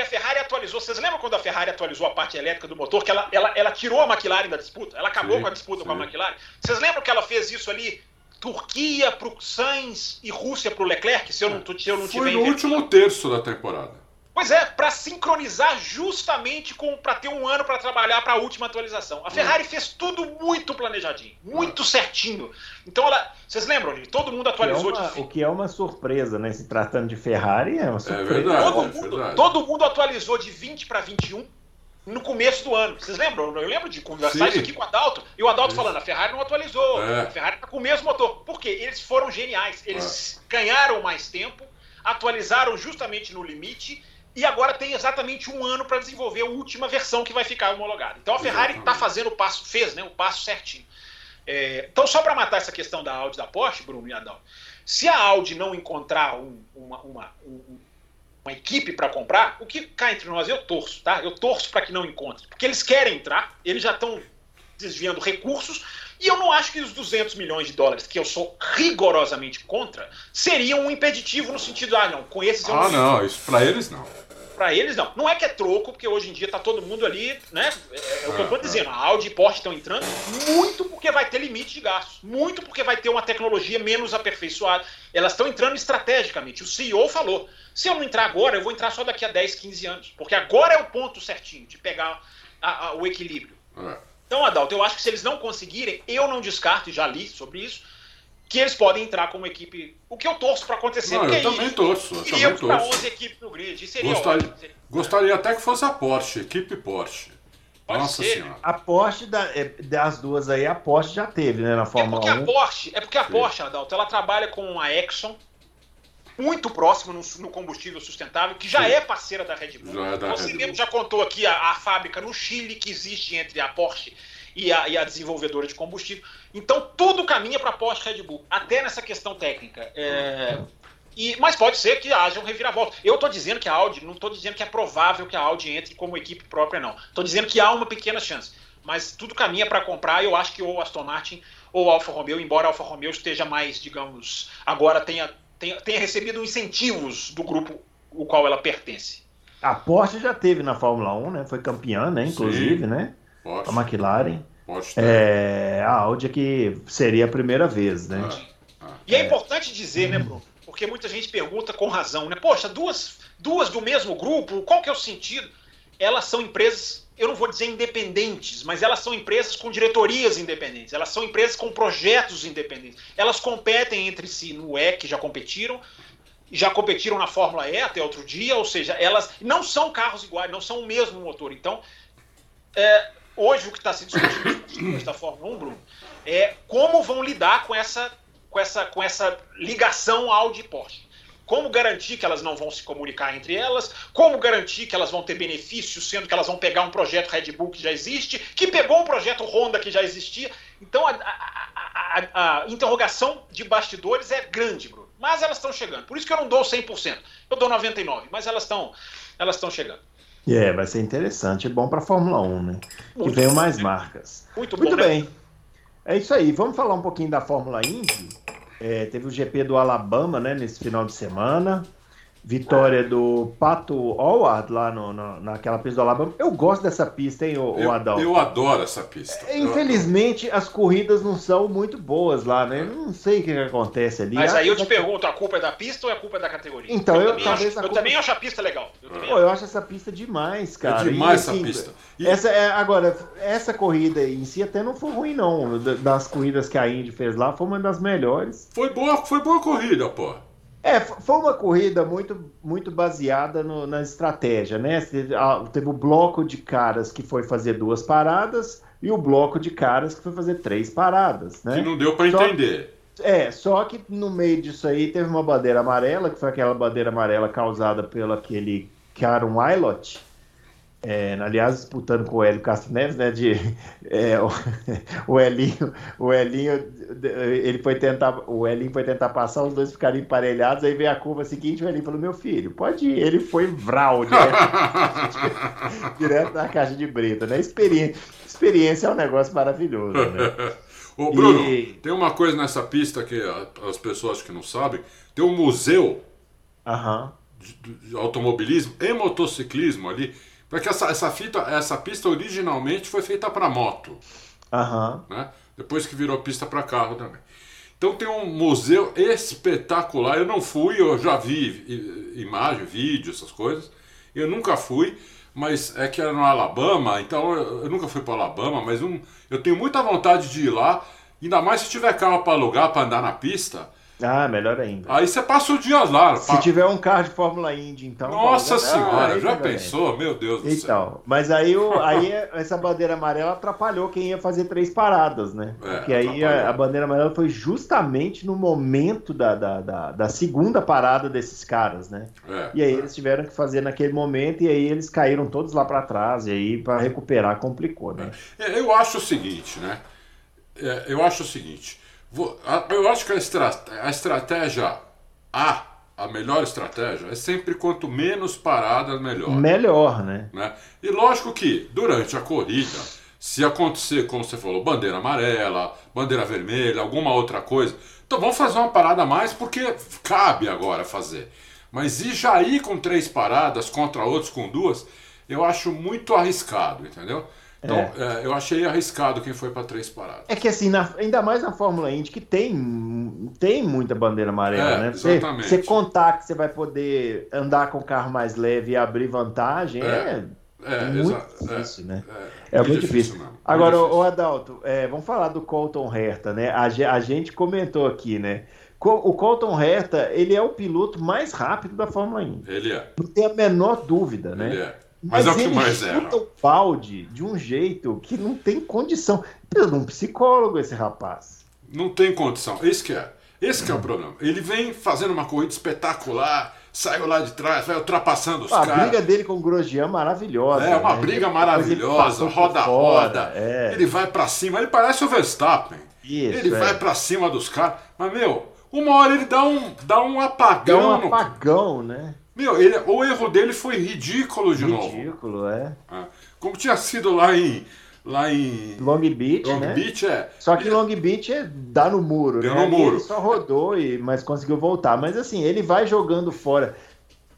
Porque a Ferrari atualizou. Vocês lembram quando a Ferrari atualizou a parte elétrica do motor? Que ela, ela, ela tirou a McLaren da disputa? Ela acabou sim, com a disputa sim. com a McLaren? Vocês lembram que ela fez isso ali? Turquia para o Sainz e Rússia para o Leclerc, se eu não, se eu não Foi no último terço da temporada. Pois é, para sincronizar justamente com para ter um ano para trabalhar para a última atualização. A Ferrari fez tudo muito planejadinho, muito certinho. Então ela, vocês lembram, de todo mundo atualizou. Que é uma, o que é uma surpresa, né? Se tratando de Ferrari, é uma é surpresa. É verdade, todo, é mundo, verdade. todo mundo atualizou de 20 para 21 no começo do ano. Vocês lembram? Eu lembro de conversar Sim. isso aqui com o Adalto. E o Adalto falando, a Ferrari não atualizou. É. A Ferrari está com o mesmo motor. Por quê? Eles foram geniais. Eles é. ganharam mais tempo, atualizaram justamente no limite e agora tem exatamente um ano para desenvolver a última versão que vai ficar homologada. Então a Ferrari está fazendo o passo, fez né, o passo certinho. É, então, só para matar essa questão da Audi da Porsche, Bruno e Adão, se a Audi não encontrar um, uma, uma, um, uma, equipe para comprar, o que cá entre nós eu torço, tá? Eu torço para que não encontre, porque eles querem entrar, eles já estão desviando recursos, e eu não acho que os 200 milhões de dólares, que eu sou rigorosamente contra, seriam um impeditivo no sentido, ah, não, com esses eu ah, não. Ah, não, isso para eles não. Para eles não. Não é que é troco, porque hoje em dia tá todo mundo ali, né? É, é o que eu tô dizendo. A Audi e Porsche estão entrando muito porque vai ter limite de gastos, muito porque vai ter uma tecnologia menos aperfeiçoada. Elas estão entrando estrategicamente. O CEO falou: se eu não entrar agora, eu vou entrar só daqui a 10, 15 anos, porque agora é o ponto certinho de pegar a, a, o equilíbrio. É. Então, Adalto, eu acho que se eles não conseguirem, eu não descarto, e já li sobre isso, que eles podem entrar como equipe. O que eu torço para acontecer. Não, eu é também isso, torço. Eu iríamos para 11 equipes no grid. Seria gostaria, ótimo. gostaria até que fosse a Porsche, equipe Porsche. Pode Nossa ser. Senhora. A Porsche, é, das duas aí, a Porsche já teve, né, na Fórmula é porque 1. A Porsche, é porque a Porsche, Adalto, ela trabalha com a Exxon, muito próximo no, no, combustível sustentável, que já Sim. é parceira da Red Bull. Já é da Você Red mesmo já contou aqui a, a, fábrica no Chile que existe entre a Porsche e a, e a desenvolvedora de combustível. Então tudo caminha para a Porsche Red Bull, até nessa questão técnica. É, e, mas pode ser que haja um reviravolta. Eu estou dizendo que a Audi, não estou dizendo que é provável que a Audi entre como equipe própria, não. Estou dizendo que há uma pequena chance. Mas tudo caminha para comprar. Eu acho que ou Aston Martin ou Alfa Romeo, embora a Alfa Romeo esteja mais, digamos, agora tenha, tenha, tenha recebido incentivos do grupo o qual ela pertence. A Porsche já teve na Fórmula 1, né? Foi campeã, né? Inclusive, Sim. né? Porsche. A McLaren. Porsche é, a Audi é que seria a primeira vez, né? Ah, ah, e é, é importante dizer, né, Bruno? Porque muita gente pergunta com razão, né? Poxa, duas, duas do mesmo grupo, qual que é o sentido? Elas são empresas, eu não vou dizer independentes, mas elas são empresas com diretorias independentes, elas são empresas com projetos independentes. Elas competem entre si no E, que já competiram, já competiram na Fórmula E até outro dia, ou seja, elas não são carros iguais, não são o mesmo motor. Então, é, hoje o que está se discutindo da Fórmula 1, Bruno, é como vão lidar com essa, com essa, com essa ligação Audi e Porsche. Como garantir que elas não vão se comunicar entre elas? Como garantir que elas vão ter benefícios, sendo que elas vão pegar um projeto Red Bull que já existe, que pegou um projeto Honda que já existia? Então a, a, a, a interrogação de bastidores é grande, Bruno. Mas elas estão chegando. Por isso que eu não dou 100%. Eu dou 99%, mas elas estão elas estão chegando. É, yeah, vai ser interessante. É bom para a Fórmula 1, né? Muito que venham mais marcas. Muito, Muito bom, né? bem. Né? É isso aí. Vamos falar um pouquinho da Fórmula Indy. É, teve o GP do Alabama, né, nesse final de semana. Vitória do Pato Howard lá no, no, naquela pista do Alabama. Eu gosto dessa pista, hein, o, eu, Adalto? Eu adoro essa pista. É, infelizmente, as corridas não são muito boas lá, né? Eu não sei o que, que acontece ali. Mas aí eu te pergunto, a culpa é da pista ou é a culpa é da categoria? Então, eu, eu também, acho, eu também acho a pista legal. Eu, Pô, eu acho essa pista demais, cara. É demais e, assim, essa pista. E... Essa, é, agora, essa corrida em si até não foi ruim, não. Das corridas que a Indy fez lá, foi uma das melhores. Foi boa, foi boa corrida, pô. É, foi uma corrida muito, muito baseada no, na estratégia, né? Teve o bloco de caras que foi fazer duas paradas e o bloco de caras que foi fazer três paradas, né? Que não deu para entender. É, só que no meio disso aí teve uma bandeira amarela, que foi aquela bandeira amarela causada pelo aquele Karen Wilot, é, aliás, disputando com o Hélio Castro Neves, né? De, é, o, o, Elinho, o Elinho, ele foi tentar, o Elinho foi tentar passar, os dois ficaram emparelhados, aí veio a curva seguinte, o Elinho falou, meu filho, pode ir. Ele foi vral, direto, direto na caixa de brita, né? Experiência, experiência é um negócio maravilhoso, né? Ô, Bruno, e... tem uma coisa nessa pista que as pessoas que não sabem, tem um museu de, de automobilismo e motociclismo ali, porque essa, essa, fita, essa pista originalmente foi feita para moto. Uhum. Né? Depois que virou pista para carro também. Então tem um museu espetacular. Eu não fui, eu já vi imagem, vídeo, essas coisas. Eu nunca fui, mas é que era no Alabama, então eu, eu nunca fui para Alabama, mas um, eu tenho muita vontade de ir lá, ainda mais se tiver carro para alugar, para andar na pista. Ah, melhor ainda. Aí você passa o dia lá. Se tiver um carro de Fórmula Indy, então. Nossa senhora, ah, já pensou? Meu Deus do então, céu. Então, mas aí, o, aí essa bandeira amarela atrapalhou quem ia fazer três paradas, né? É, Porque aí a, a, bandeira amarela foi justamente no momento da, da, da, da segunda parada desses caras, né? É, e aí é. eles tiveram que fazer naquele momento e aí eles caíram todos lá para trás e aí para recuperar complicou, né? É, eu acho o seguinte, né? É, eu acho o seguinte eu acho que a, estratégia, a estratégia A, a melhor estratégia, é sempre quanto menos paradas, melhor. Melhor, né? né? E lógico que durante a corrida, se acontecer, como você falou, bandeira amarela, bandeira vermelha, alguma outra coisa, então vamos fazer uma parada a mais porque cabe agora fazer. Mas e já ir com três paradas contra outros com duas, eu acho muito arriscado, entendeu? Então, é. É, eu achei arriscado quem foi para três paradas. É que assim, na, ainda mais na Fórmula Indy, que tem, tem muita bandeira amarela, é, né? Você, exatamente. você contar que você vai poder andar com o carro mais leve e abrir vantagem é, é, é muito difícil, né? É, muito, muito difícil. difícil Agora, o Adalto, vamos falar do Colton Herta, né? A, a gente comentou aqui, né? O Colton Herta, ele é o piloto mais rápido da Fórmula Indy. Ele é. Não tem a menor dúvida, né? Ele é. Mas, Mas é o que mais é. o balde de um jeito que não tem condição. Precisa de um psicólogo esse rapaz. Não tem condição. Esse que é. Esse que é o problema. Ele vem fazendo uma corrida espetacular, saiu lá de trás, vai ultrapassando os caras. A briga dele com o Grosjean maravilhosa. É, uma né? briga maravilhosa, roda-roda. É. Ele vai para cima, ele parece o Verstappen. Isso, ele é. vai para cima dos caras. Mas, meu, uma hora ele dá um, dá um apagão. Dá um apagão, né? Meu, ele, o erro dele foi ridículo de ridículo, novo. Ridículo, é. é. Como tinha sido lá em. Lá em. Long Beach. Long né? Beach é. Só que Long Beach é dá no muro, Deu né? no muro. Ele só rodou, e, mas conseguiu voltar. Mas assim, ele vai jogando fora.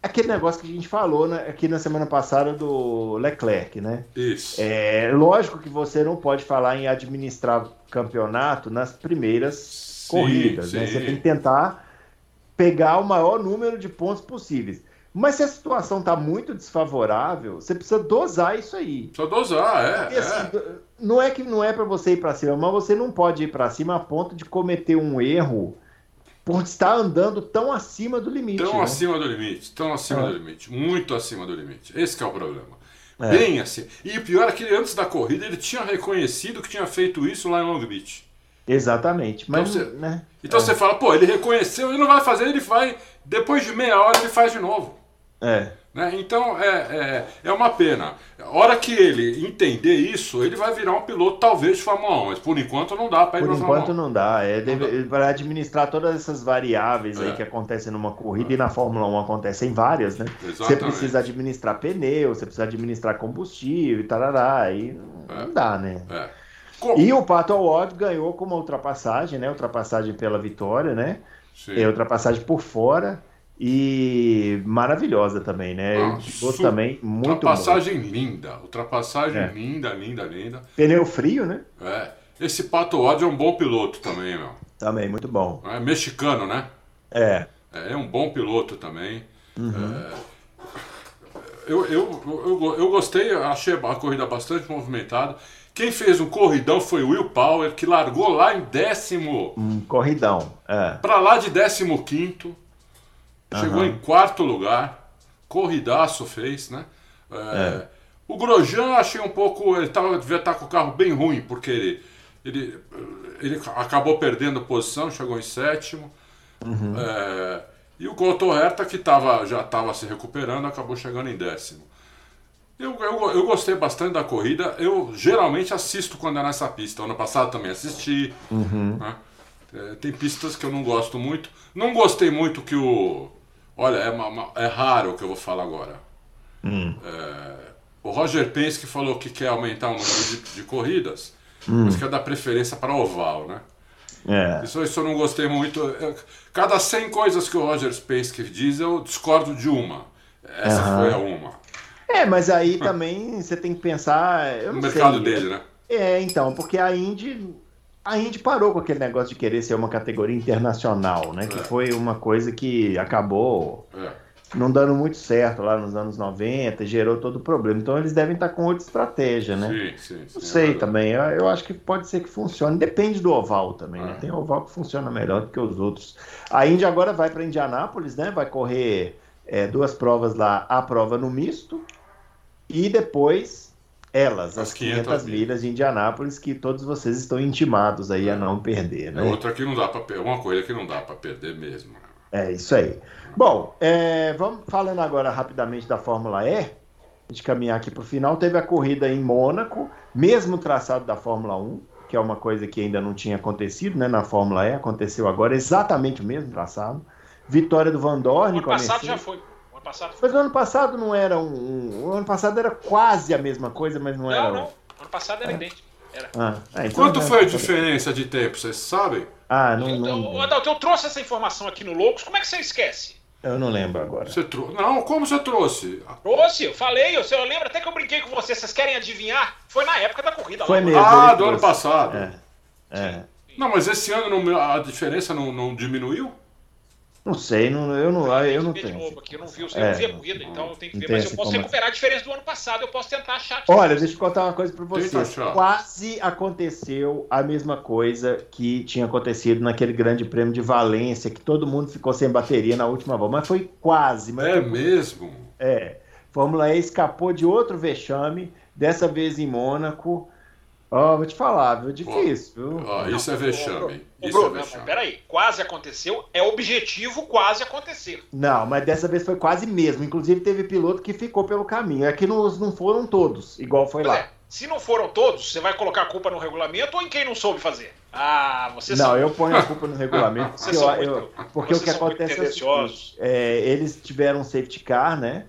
aquele negócio que a gente falou né, aqui na semana passada do Leclerc, né? Isso. É lógico que você não pode falar em administrar campeonato nas primeiras sim, corridas, sim. né? Você tem que tentar pegar o maior número de pontos possíveis. Mas se a situação está muito desfavorável, você precisa dosar isso aí. Precisa dosar, é. Porque, assim, é. Não é que não é para você ir para cima, mas você não pode ir para cima a ponto de cometer um erro por estar andando tão acima do limite. Tão né? acima do limite, tão acima é. do limite, muito acima do limite. Esse é o problema. É. Bem assim. E o pior é que antes da corrida ele tinha reconhecido que tinha feito isso lá em Long Beach. Exatamente. Mas, então, você, né? então é. você fala, pô, ele reconheceu, ele não vai fazer, ele vai. Depois de meia hora ele faz de novo. É. Né? Então é, é, é uma pena. A hora que ele entender isso, ele vai virar um piloto talvez de Fórmula 1, mas por enquanto não dá para ir Por enquanto não dá. É, deve, para administrar todas essas variáveis é. aí que acontecem numa corrida e na Fórmula 1 acontecem várias, né? Exatamente. Você precisa administrar pneu, você precisa administrar combustível e tarará, aí não É. dá, né? É. E o Pato Award ganhou com uma ultrapassagem, né? Ultrapassagem pela vitória, né? Sim. É, ultrapassagem por fora e maravilhosa também, né? Ah, su- também muito bom. Ultrapassagem linda, ultrapassagem É. linda, linda, linda. Pneu frio, né? É. Esse Pato Ward é um bom piloto também, meu. Também, muito bom. É mexicano, né? É. É um bom piloto também. Uhum. É, eu, eu, eu, eu gostei, achei a corrida bastante movimentada. Quem fez um corridão foi o Will Power, que largou lá em décimo, Um corridão. É. pra lá de décimo quinto, chegou Aham. em quarto lugar, corridaço fez, né? É, O Grosjean eu achei um pouco, ele tava, devia estar com o carro bem ruim, porque ele, ele, ele acabou perdendo posição, chegou em sétimo. Uhum. É, e o Couto Herta, que tava, já estava se recuperando, acabou chegando em décimo. Eu, eu, eu gostei bastante da corrida. Eu geralmente assisto quando é nessa pista. Ano passado também assisti. Uhum. né? É, tem pistas que eu não gosto muito. Não gostei muito que o. Olha, é, uma- uma- é raro o que eu vou falar agora. Hum. É, o Roger Penske falou que quer aumentar o número de, de corridas, Hum. mas quer dar preferência para oval, né? É. Isso, isso eu não gostei muito. Eu- Cada 100 coisas que o Roger Penske diz, eu discordo de uma. Essa Aham. foi a uma. É, mas aí também você tem que pensar. Não mercado sei, dele, né? É, então, porque a Indy. A Indy parou com aquele negócio de querer ser uma categoria internacional, né? Que É. foi uma coisa que acabou É. não dando muito certo lá nos anos 90, gerou todo o problema. Então eles devem estar com outra estratégia, né? Sim, sim, sim. Não é sei verdade. também. Eu, eu acho que pode ser que funcione. Depende do oval também, né? É. Tem oval que funciona melhor do que os outros. A Indy agora vai para Indianápolis, né? Vai correr é, duas provas lá. A prova no misto e depois elas, as, As 500, 500 milhas de Indianápolis, que todos vocês estão intimados aí a não perder, É né? outra que não dá para perder. Uma corrida que não dá para perder mesmo. né? É isso aí. Bom, é, vamos falando agora rapidamente da Fórmula E. A gente caminhar aqui para o final. Teve a corrida em Mônaco, mesmo traçado da Fórmula 1, que é uma coisa que ainda não tinha acontecido né, na Fórmula E. Aconteceu agora exatamente o mesmo traçado. Vitória do Van O Dorn ano a passado já foi. Ano passado foi. Mas o ano passado não era um, um- O ano passado era quase a mesma coisa, mas não, era. Não, um- não. Ano passado era idêntico. Era. Ah, ah, então Quanto já- foi a diferença de tempo, vocês sabem? Ah, não, Então, não, Adalto, eu trouxe essa informação aqui no Loucos, como é que você esquece? eu não lembro agora. Você trou... Não, como você trouxe? Trouxe, eu falei, eu, eu lembro até que eu brinquei com vocês, vocês querem adivinhar? Foi na época da corrida Foi lá. mesmo. Ah, do ano trouxe. passado. É, é. Não, mas esse ano não- a diferença não, não diminuiu? Não sei, não, eu não, Eu eu não tenho novo aqui, eu não vi, eu É, não vi a corrida, então eu tenho que não ver. Mas eu posso recuperar a diferença do ano passado, eu posso tentar achar aqui. Olha, deixa eu contar uma coisa pra Tenta vocês. Quase aconteceu a mesma coisa que tinha acontecido naquele grande prêmio de Valência, que todo mundo ficou sem bateria na última volta. Mas foi quase. Mas É mesmo? é. Fórmula E escapou de outro vexame, dessa vez em Mônaco. Ó, vou te falar, viu? Difícil, viu? Ó, isso é vexame. Isso é não, peraí, quase aconteceu, é objetivo quase acontecer. Não, mas dessa vez foi quase mesmo. Inclusive teve piloto que ficou pelo caminho. É que não, não foram todos, igual foi Pois lá. é, se não foram todos, você vai colocar a culpa no regulamento ou em quem não soube fazer? Ah, você Não, sabe. eu ponho a culpa no regulamento, porque, Vocês eu- são eu- porque o vocês que são acontece é é, eles tiveram um safety car, né?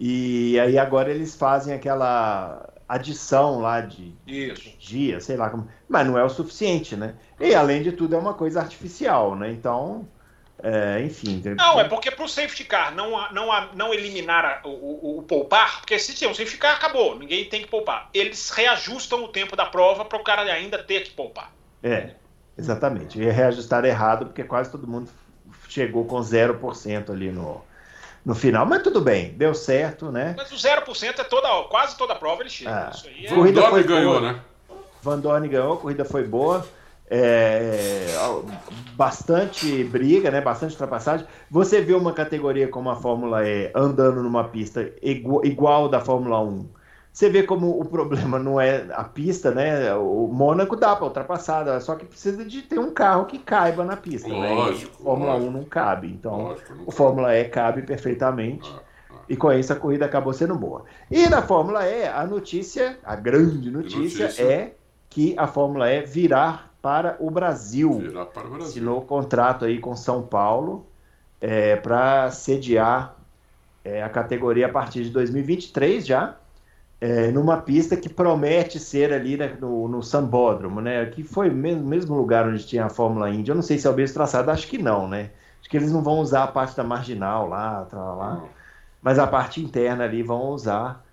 E aí agora eles fazem aquela adição lá de Isso. dia, sei lá como, mas não é o suficiente, né? E além de tudo é uma coisa artificial, né? Então É, enfim. Não, é porque para o safety car não, não, não eliminar o, o, o, poupar, porque se tiver um safety car, acabou, ninguém tem que poupar. Eles reajustam o tempo da prova para o cara ainda ter que poupar. É, exatamente. E reajustar errado, porque quase todo mundo chegou com 0% ali no, no final. Mas tudo bem, deu certo, né? Mas o 0% é toda, quase toda a prova ele chega. Ah, Isso aí é... Van Dorn ganhou, boa. né? Van Dorn ganhou, a corrida foi boa. É, bastante briga, né? Bastante ultrapassagem. Você vê uma categoria como a Fórmula E andando numa pista igual, igual da Fórmula 1 você vê como o problema não é a pista, né? O Mônaco dá para ultrapassar, só que precisa de ter um carro que caiba na pista. Né? Lógico, né? Fórmula lógico. 1 não cabe. Então, lógico, não o Fórmula E cabe perfeitamente. Ah, ah. E com isso a corrida acabou sendo boa. E na Fórmula E, a notícia, a grande notícia, notícia. é que a Fórmula E virar para o Brasil. Virar para o Brasil. Assinou contrato aí com São Paulo é, para sediar é, a categoria a partir de 2023 já é, numa pista que promete ser ali né, no, no Sambódromo, né? Que foi o mesmo, mesmo lugar onde tinha a Fórmula Indy. Eu não sei se é o mesmo traçado, acho que não, né? Acho que eles não vão usar a parte da marginal lá, lá, mas a parte interna ali vão usar.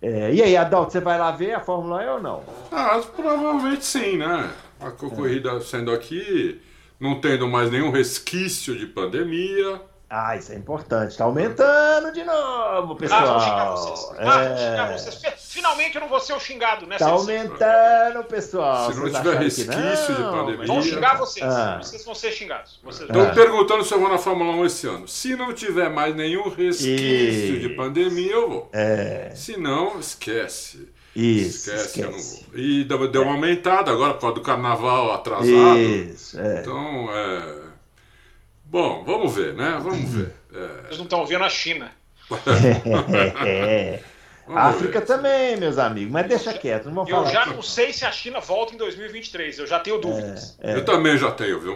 É, e aí, Adalto, você vai lá ver a Fórmula E ou não? Ah, provavelmente sim, né? A corrida é. sendo aqui, não tendo mais nenhum resquício de pandemia ah, isso é importante. Tá aumentando de novo, pessoal. Ah, vou xingar vocês. Ah, vou xingar é. vocês. Finalmente eu não vou ser o xingado nessa Tá aumentando, pessoal. Se não tiver resquício de pandemia. Vão xingar vocês. Ah. Vocês vão ser xingados. Estão ah. perguntando se eu vou na Fórmula 1 esse ano. Se não tiver mais nenhum resquício e... de pandemia, eu vou. É. Se não, esquece. Isso, esquece, esquece. eu não vou. E deu uma aumentada agora por causa do carnaval atrasado. Isso, é. Então, é Bom, vamos ver, né? Vamos ver. É... Vocês não estão vendo a China. é. África ver. também, meus amigos, mas deixa quieto, não vamos eu falar. Eu já não sei se a China volta em 2023, eu já tenho dúvidas. É, é. Eu também já tenho, viu?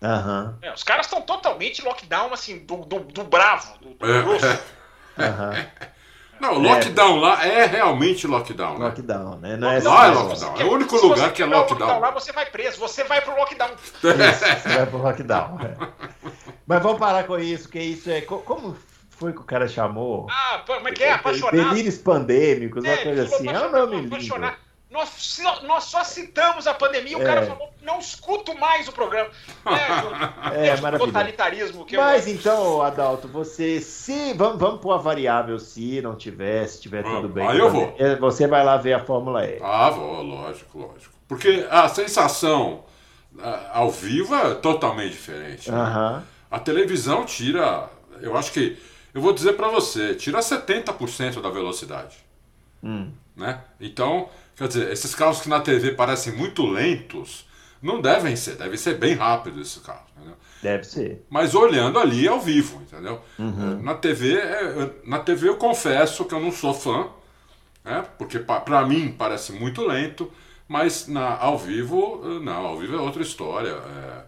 Uhum. É, os caras estão totalmente lockdown, assim, do, do, do bravo, do, do é. grosso. Uhum. Não, o lockdown é. lá é realmente lockdown. Né? Lockdown, né? Não é, lá é lockdown. É o único lugar que é lockdown. lockdown. Lá você vai preso, você vai pro lockdown. Isso, você vai pro lockdown. É. Mas vamos parar com isso, que isso é. Como foi que o cara chamou? Ah, como é que é? Apaixonado. Delírios pandêmicos, uma é, coisa assim. É um nome lindo. Nós, nós só citamos a pandemia, o é. cara falou, não escuto mais o programa. É, é maravilhoso. Totalitarismo. Que Mas eu... então, Adalto, você, se. Vamos, vamos pôr a variável se não tiver, se tiver ah, tudo bem. Aí eu vou. É, você vai lá ver a Fórmula E. Ah, vou, lógico, lógico. Porque a sensação ao vivo é totalmente diferente. Né? Uhum. A televisão tira. Eu acho que. Eu vou dizer para você, tira 70% da velocidade. Hum. Né? Então Quer dizer, esses carros que na TV parecem muito lentos, não devem ser, devem ser bem rápidos esses carros. Entendeu? Deve ser. Mas olhando ali ao vivo, entendeu? Uhum. É, na TV, é, na TV eu confesso que eu não sou fã, né? porque para mim parece muito lento, mas na, ao vivo, não, ao vivo é outra história. É,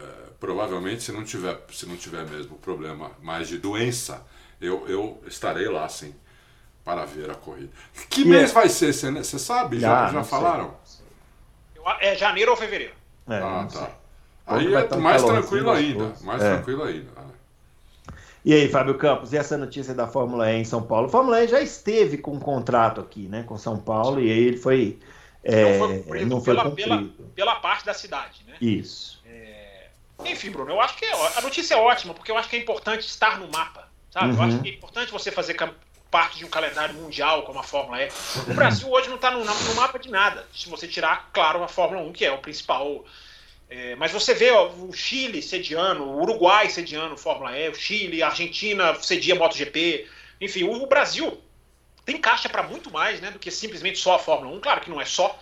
é, provavelmente se não tiver, se não tiver mesmo problema mais de doença, eu, eu estarei lá sim para ver a corrida. Que, que mês é... vai ser? Você sabe? Já, já, já falaram? É janeiro ou fevereiro. É, ah, tá. Aí é mais tranquilo ainda. Mais é. tranquilo ainda. E aí, Fábio Campos, e essa notícia da Fórmula E em São Paulo? A Fórmula E já esteve com um contrato aqui, né, com São Paulo, e aí ele foi. É, não foi, não foi pela, pela, pela, parte da cidade, né? Isso. É... Enfim, Bruno, eu acho que é, a notícia é ótima, porque eu acho que é importante estar no mapa. Sabe? Uhum. Eu acho uhum. que é importante você fazer parte de um calendário mundial como a Fórmula E. O Brasil hoje não está no, no, mapa de nada, se você tirar, claro, a Fórmula 1, que é o principal. É, mas você vê ó, o Chile sediando, o Uruguai sediando Fórmula E, o Chile, a Argentina cedia MotoGP. Enfim, o, o Brasil tem caixa para muito mais né, do que simplesmente só a Fórmula 1. Claro que não é só,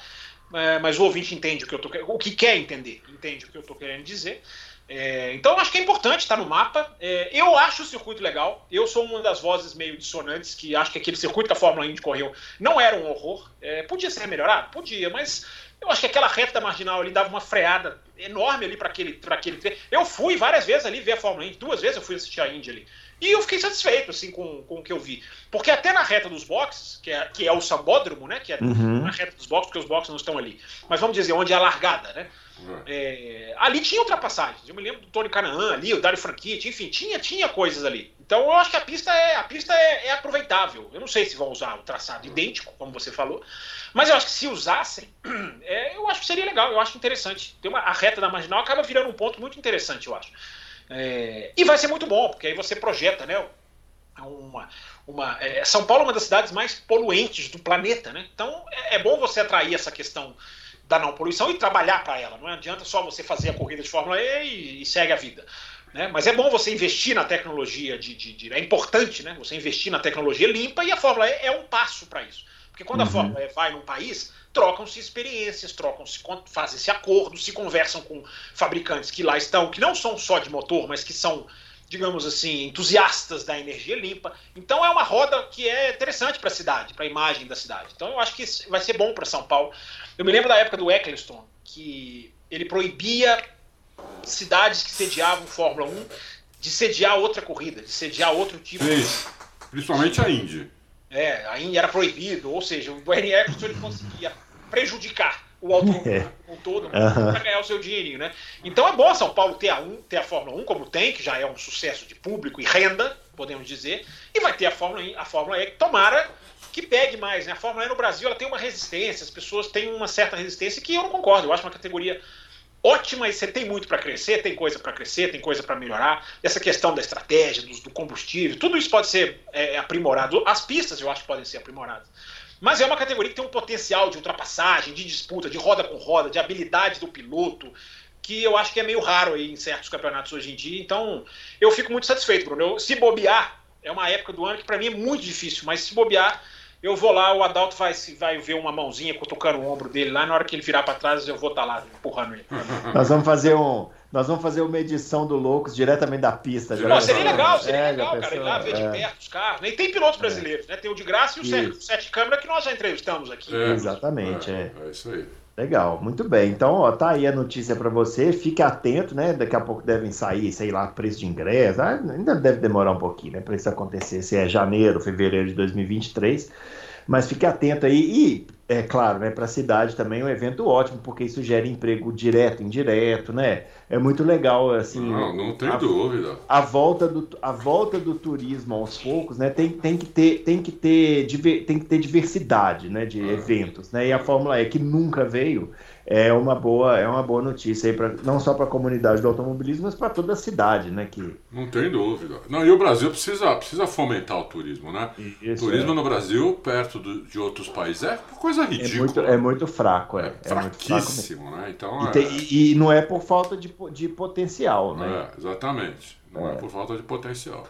é, mas o ouvinte entende o que eu tô, o que quer entender, entende o que eu estou querendo dizer. É, então acho que é importante estar no mapa. É, eu acho o circuito legal. Eu sou uma das vozes meio dissonantes que acho que aquele circuito que a Fórmula Indy correu não era um horror. É, podia ser melhorado? Podia, mas eu acho que aquela reta marginal ali dava uma freada enorme ali para aquele, aquele. Eu fui várias vezes ali ver a Fórmula Indy, duas vezes eu fui assistir a Indy ali. E eu fiquei satisfeito assim com, com o que eu vi. Porque até na reta dos boxes, que é, que é o sambódromo, né? Que é uhum. na reta dos boxes, porque os boxes não estão ali. Mas vamos dizer, onde é a largada, né? É, ali tinha ultrapassagens. Eu me lembro do Tony Canaan ali, o Dario Franchitti, enfim, tinha, tinha coisas ali. Então eu acho que a pista é a pista é, é, aproveitável. Eu não sei se vão usar o traçado idêntico, como você falou, mas eu acho que se usassem, é, eu acho que seria legal, eu acho interessante. Tem uma, a reta da marginal acaba virando um ponto muito interessante, eu acho. É, e vai ser muito bom, porque aí você projeta, né? Uma, uma, é, São Paulo é uma das cidades mais poluentes do planeta, né? Então é, é bom você atrair essa questão da não poluição e trabalhar para ela. Não adianta só você fazer a corrida de Fórmula E e, segue a vida. Né? Mas é bom você investir na tecnologia, de, de, de, é importante né? você investir na tecnologia limpa e a Fórmula E é um passo para isso. Porque quando uhum. a Fórmula E vai num país, trocam-se experiências, trocam-se, fazem-se acordos, se conversam com fabricantes que lá estão, que não são só de motor, mas que são digamos assim, entusiastas da energia limpa. Então é uma roda que é interessante para a cidade, para a imagem da cidade. Então eu acho que vai ser bom para São Paulo. Eu me lembro da época do Eccleston, que ele proibia cidades que sediavam Fórmula 1 de sediar outra corrida, de sediar outro tipo Sim, de... principalmente a Indy. É, a Indy era proibido, ou seja, o Bernie Eccleston ele conseguia prejudicar o automóvel é. como todo uhum. para ganhar o seu dinheirinho, né? Então é bom São Paulo ter a, um, ter a Fórmula 1 como tem, que já é um sucesso de público e renda, podemos dizer, e vai ter a Fórmula, a Fórmula E que tomara que pegue mais, né? A Fórmula E no Brasil ela tem uma resistência, as pessoas têm uma certa resistência que eu não concordo, eu acho uma categoria ótima e você tem muito para crescer, tem coisa para crescer, tem coisa para melhorar. Essa questão da estratégia, do, do combustível, tudo isso pode ser é, aprimorado. As pistas eu acho que podem ser aprimoradas. Mas é uma categoria que tem um potencial de ultrapassagem, de disputa, de roda com roda, de habilidade do piloto, que eu acho que é meio raro aí em certos campeonatos hoje em dia. Então, eu fico muito satisfeito, Bruno. Eu, se bobear, é uma época do ano que para mim é muito difícil, mas se bobear, eu vou lá, o Adalto vai, vai ver uma mãozinha cutucando o ombro dele lá, na hora que ele virar para trás, eu vou estar tá lá empurrando ele. Nós vamos fazer um. Nós vamos fazer uma edição do Loucos diretamente da pista. Não, seria legal, seria é, legal, cara, ir lá ver é. de perto os carros. Nem tem pilotos brasileiros, né? Tem o de graça e o sete, sete câmera que nós já entrevistamos aqui. É, Exatamente, é. É isso aí. Legal, muito bem. Então, ó, tá aí a notícia para você. Fique atento, né? Daqui a pouco devem sair, sei lá, preço de ingresso. Ah, ainda deve demorar um pouquinho, né? Para isso acontecer. Se é janeiro, fevereiro de 2023. Mas fique atento aí. E, é claro, né, para a cidade também é um evento ótimo, porque isso gera emprego direto, indireto, né? É muito legal, assim. Não, não tem a, dúvida. A volta, do, a volta do turismo aos poucos, né? Tem, tem, que, ter, tem, que, ter, tem que ter diversidade né, de é. eventos, né? E a Fórmula E, que nunca veio, é uma boa, é uma boa notícia aí, pra, não só para a comunidade do automobilismo, mas para toda a cidade, né? Que... Não tem dúvida. Não, e o Brasil precisa, precisa fomentar o turismo, né? Isso, turismo é. no Brasil, perto do, de outros países, é coisa ridícula. É muito, é muito fraco, é. é fraquíssimo, fraco né? Então, e, tem, e, não é por falta de, de potencial, né? É, exatamente. Não é. é por falta de potencial.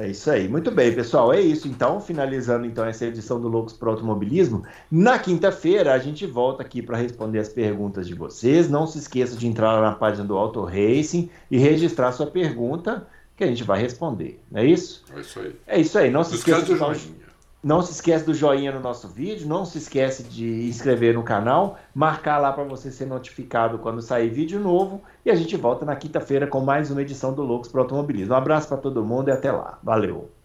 É isso aí. Muito bem, pessoal. É isso então. Finalizando então essa edição do Loucos para Automobilismo. Na quinta-feira a gente volta aqui para responder as perguntas de vocês. Não se esqueça de entrar lá na página do Auto Racing e registrar sua pergunta que a gente vai responder. Não é isso? É isso aí. É isso aí. Não se esqueça joinha. Não se esquece do joinha no nosso vídeo, não se esquece de inscrever no canal, marcar lá para você ser notificado quando sair vídeo novo e a gente volta na quinta-feira com mais uma edição do Loucos para Automobilismo. Um abraço para todo mundo e até lá. Valeu!